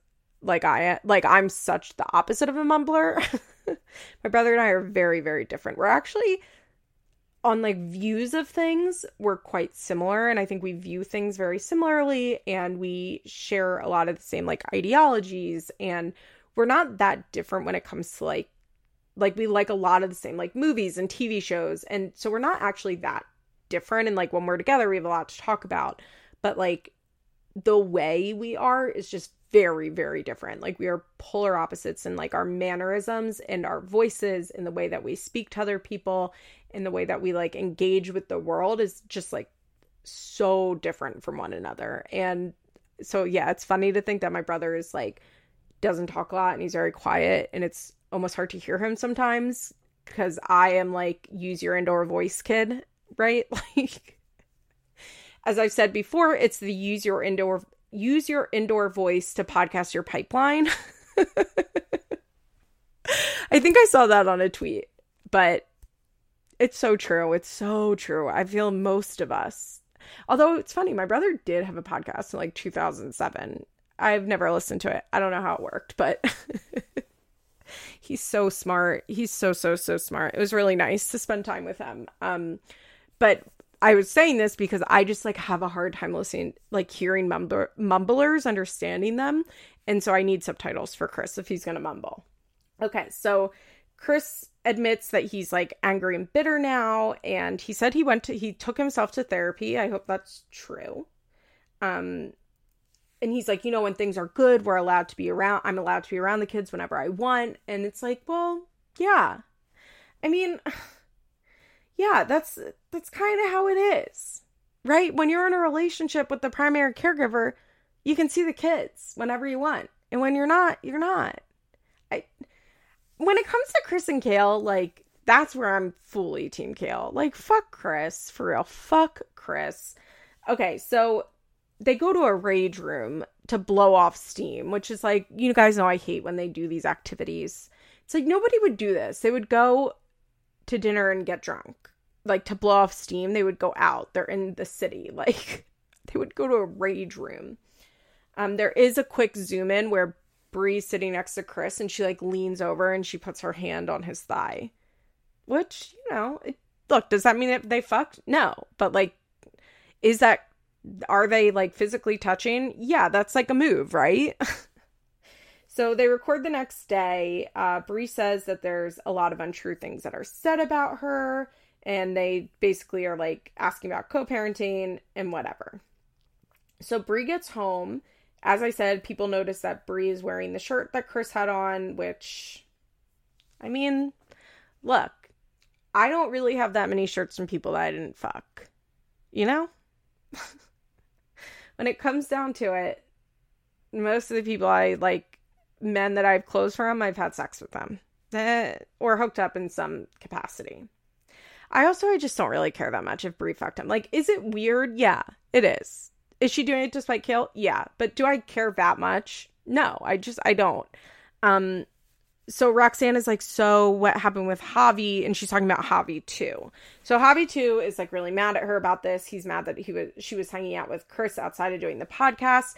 like I like I'm such the opposite of a mumbler. My brother and I are very very different. We're actually on like views of things, we're quite similar and I think we view things very similarly and we share a lot of the same like ideologies and we're not that different when it comes to like like we like a lot of the same like movies and TV shows and so we're not actually that different and like when we're together we have a lot to talk about but like the way we are is just very very different. Like we are polar opposites in like our mannerisms and our voices and the way that we speak to other people and the way that we like engage with the world is just like so different from one another. And so yeah it's funny to think that my brother is like doesn't talk a lot and he's very quiet and it's almost hard to hear him sometimes because i am like use your indoor voice kid right like as i've said before it's the use your indoor use your indoor voice to podcast your pipeline. I think I saw that on a tweet, but it's so true. It's so true. I feel most of us. Although it's funny, my brother did have a podcast in like 2007. I've never listened to it. I don't know how it worked, but he's so smart. He's so so so smart. It was really nice to spend time with him. Um but I was saying this because I just like have a hard time listening, like hearing mumbler, mumblers, understanding them. And so I need subtitles for Chris if he's going to mumble. Okay, so Chris admits that he's like angry and bitter now. And he said he went to, he took himself to therapy. I hope that's true. Um, and he's like, you know, when things are good, we're allowed to be around, I'm allowed to be around the kids whenever I want. And it's like, well, yeah. I mean, yeah, that's that's kind of how it is. Right? When you're in a relationship with the primary caregiver, you can see the kids whenever you want. And when you're not, you're not. I when it comes to Chris and Kail, like that's where I'm fully team Kail. Like fuck Chris, for real. Fuck Chris. Okay, so they go to a rage room to blow off steam, which is like you guys know I hate when they do these activities. It's like nobody would do this. They would go to dinner and get drunk. Like to blow off steam, they would go out. They're in the city. Like they would go to a rage room. Um, there is a quick zoom in where Bri sitting next to Chris and she like leans over and she puts her hand on his thigh. Which, you know, it, look, does that mean that they fucked? No. But like, is that, are they like physically touching? Yeah, that's like a move, right? so they record the next day. Uh, Bri says that there's a lot of untrue things that are said about her. And they basically are like asking about co parenting and whatever. So Bri gets home. As I said, people notice that Bri is wearing the shirt that Chris had on, which, I mean, look, I don't really have that many shirts from people that I didn't fuck. You know? when it comes down to it, most of the people I like, men that I've closed from, I've had sex with them eh, or hooked up in some capacity. I also, I just don't really care that much if Bri fucked him. Like, is it weird? Yeah, it is. Is she doing it to spite Kail? Yeah. But do I care that much? No, I just, I don't. Um, so Roxanne is like, so what happened with Javi? And she's talking about Javi too. So Javi too is like really mad at her about this. He's mad that he was she was hanging out with Chris outside of doing the podcast.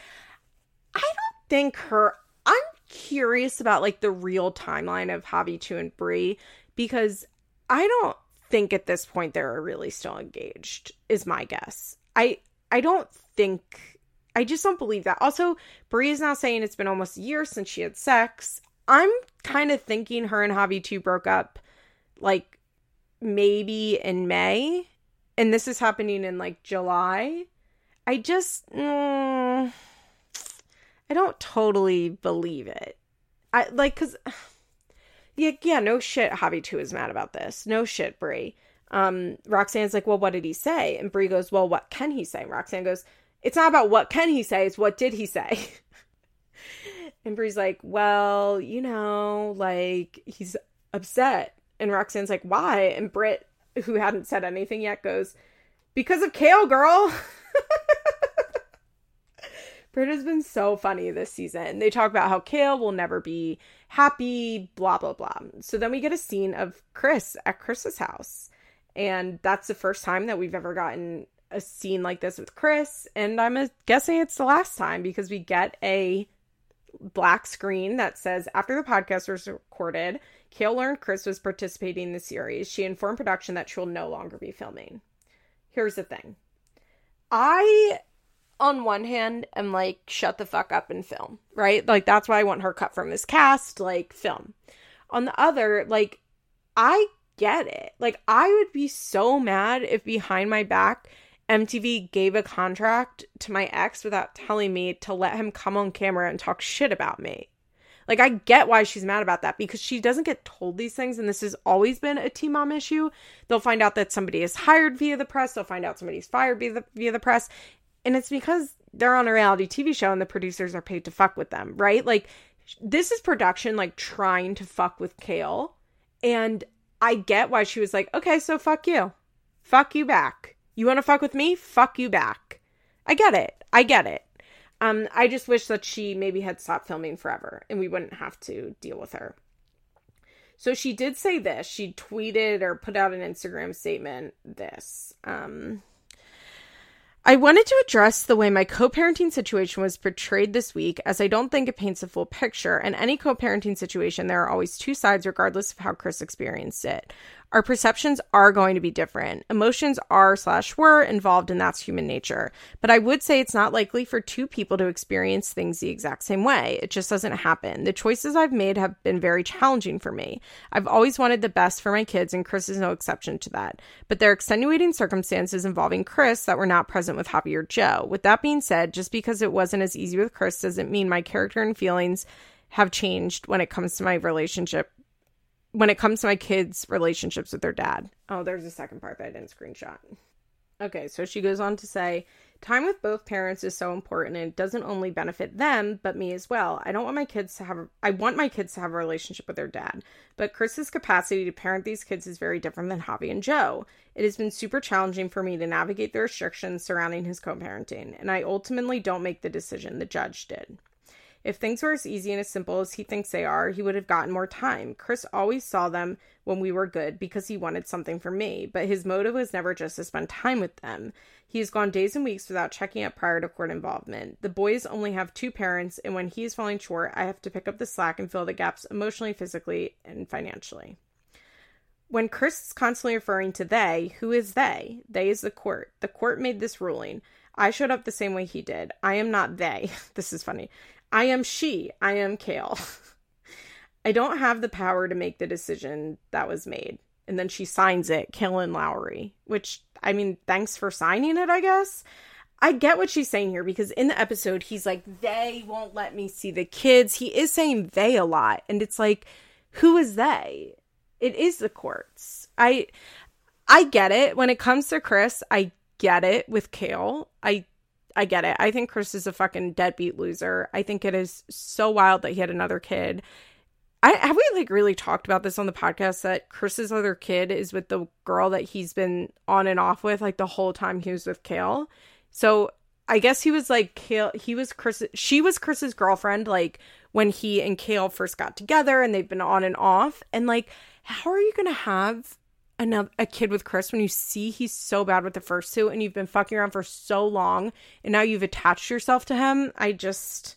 I don't think her. I'm curious about like the real timeline of Javi two and Bri because I don't think at this point they're really still engaged. Is my guess. I I don't think. I just don't believe that. Also, Bri is now saying it's been almost a year since she had sex. I'm kind of thinking her and Javi 2 broke up like maybe in May. And this is happening in like July. I just. Mm, I don't totally believe it. I like, cause. Yeah, yeah, no shit. Javi 2 is mad about this. No shit, Bri. Um, Roxanne's like, well, what did he say? And Bri goes, well, what can he say? Roxanne goes, it's not about what can he say, it's what did he say. And Bri's like, well, you know, like he's upset. And Roxanne's like, why? And Britt, who hadn't said anything yet, goes, because of Kail, girl. Britt has been so funny this season. They talk about how Kail will never be happy, blah, blah, blah. So then we get a scene of Chris at Chris's house. And that's the first time that we've ever gotten a scene like this with Chris. And I'm guessing it's the last time because we get a black screen that says after the podcast was recorded, Kail learned Chris was participating in the series. She informed production that she'll no longer be filming. Here's the thing. I on one hand am like shut the fuck up and film, right? Like that's why I want her cut from this cast, like film. On the other, like I get it. Like I would be so mad if behind my back MTV gave a contract to my ex without telling me to let him come on camera and talk shit about me. Like, I get why she's mad about that because she doesn't get told these things. And this has always been a Teen Mom issue. They'll find out that somebody is hired via the press, they'll find out somebody's fired via the, via the press. And it's because they're on a reality TV show and the producers are paid to fuck with them, right? Like, this is production, like, trying to fuck with Kail. And I get why she was like, okay, so fuck you. Fuck you back you want to fuck with me? Fuck you back. I get it. I get it. Um, I just wish that she maybe had stopped filming forever and we wouldn't have to deal with her. So she did say this. She tweeted or put out an Instagram statement this. Um, I wanted to address the way my co parenting situation was portrayed this week, as I don't think it paints a full picture. In any co parenting situation, there are always two sides, regardless of how Chris experienced it our perceptions are going to be different. Emotions are slash were involved, and that's human nature. But I would say it's not likely for two people to experience things the exact same way. It just doesn't happen. The choices I've made have been very challenging for me. I've always wanted the best for my kids, and Chris is no exception to that. But there are extenuating circumstances involving Chris that were not present with Javi or Jo. With that being said, just because it wasn't as easy with Chris doesn't mean my character and feelings have changed when it comes to my relationship when it comes to my kids' relationships with their dad. Oh, there's a second part that I didn't screenshot. Okay, so she goes on to say, time with both parents is so important and it doesn't only benefit them, but me as well. I don't want my kids to have I want my kids to have a relationship with their dad, but Chris's capacity to parent these kids is very different than Javi and Jo. It has been super challenging for me to navigate the restrictions surrounding his co-parenting, and I ultimately don't make the decision the judge did. If things were as easy and as simple as he thinks they are, he would have gotten more time. Chris always saw them when we were good because he wanted something from me, but his motive was never just to spend time with them. He has gone days and weeks without checking up prior to court involvement. The boys only have two parents, and when he is falling short, I have to pick up the slack and fill the gaps emotionally, physically, and financially. When Chris is constantly referring to they, who is they? They is the court. The court made this ruling. I showed up the same way he did. I am not they. This is funny. I am she. I am Kail. I don't have the power to make the decision that was made. And then she signs it, Kailyn Lowry, which, I mean, thanks for signing it, I guess. I get what she's saying here because in the episode, he's like, they won't let me see the kids. He is saying they a lot. And it's like, who is they? It is the courts. I I get it. When it comes to Chris, I get it with Kail. I I get it. I think Chris is a fucking deadbeat loser. I think it is so wild that he had another kid. I have we like really talked about this on the podcast that Chris's other kid is with the girl that he's been on and off with like the whole time he was with Kail. So I guess he was like Kail he was Chris she was Chris's girlfriend like when he and Kail first got together and they've been on and off and like how are you going to have another a kid with Chris when you see he's so bad with the first two and you've been fucking around for so long and now you've attached yourself to him? I just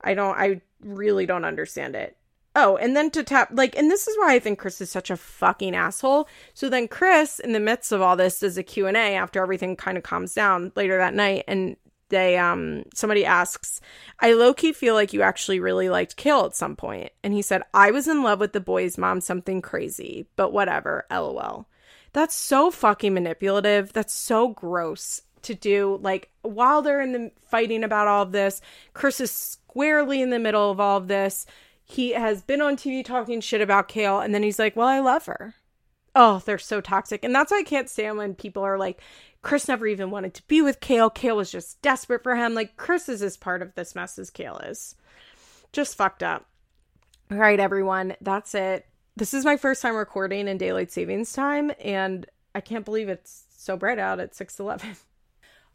I don't I really don't understand it. Oh, and then to tap like and this is why I think Chris is such a fucking asshole. So then Chris in the midst of all this does a Q&A after everything kind of calms down later that night and they um somebody asks i low-key feel like you actually really liked kail at some point. And he said i was in love with the boy's mom something crazy but whatever lol. That's so fucking manipulative. That's so gross to do. Like while they're in the fighting about all of this chris is squarely in the middle of all of this. He has been on tv talking shit about kail and then he's like well i love her. Oh they're so toxic. And that's why i can't stand when people are like Chris never even wanted to be with Kail. Kail was just desperate for him. Like, Chris is as part of this mess as Kail is. Just fucked up. All right, everyone. That's it. This is my first time recording in daylight savings time, and I can't believe it's so bright out at 6 11.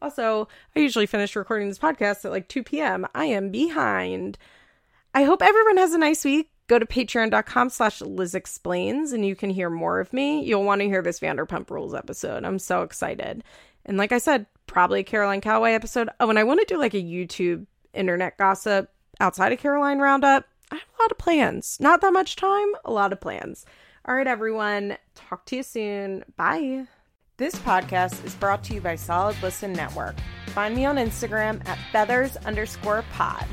Also, I usually finish recording this podcast at like 2 p.m. I am behind. I hope everyone has a nice week go to patreon.com slash liz explains and you can hear more of me. You'll want to hear this vanderpump rules episode. I'm so excited. And like i said probably a caroline calloway episode. Oh and i want to do like a youtube internet gossip outside of caroline roundup. I have a lot of plans. Not that much time a lot of plans. All right everyone. Talk to you soon. Bye. This podcast is brought to you by solid listen network. Find me on instagram at feathers underscore pod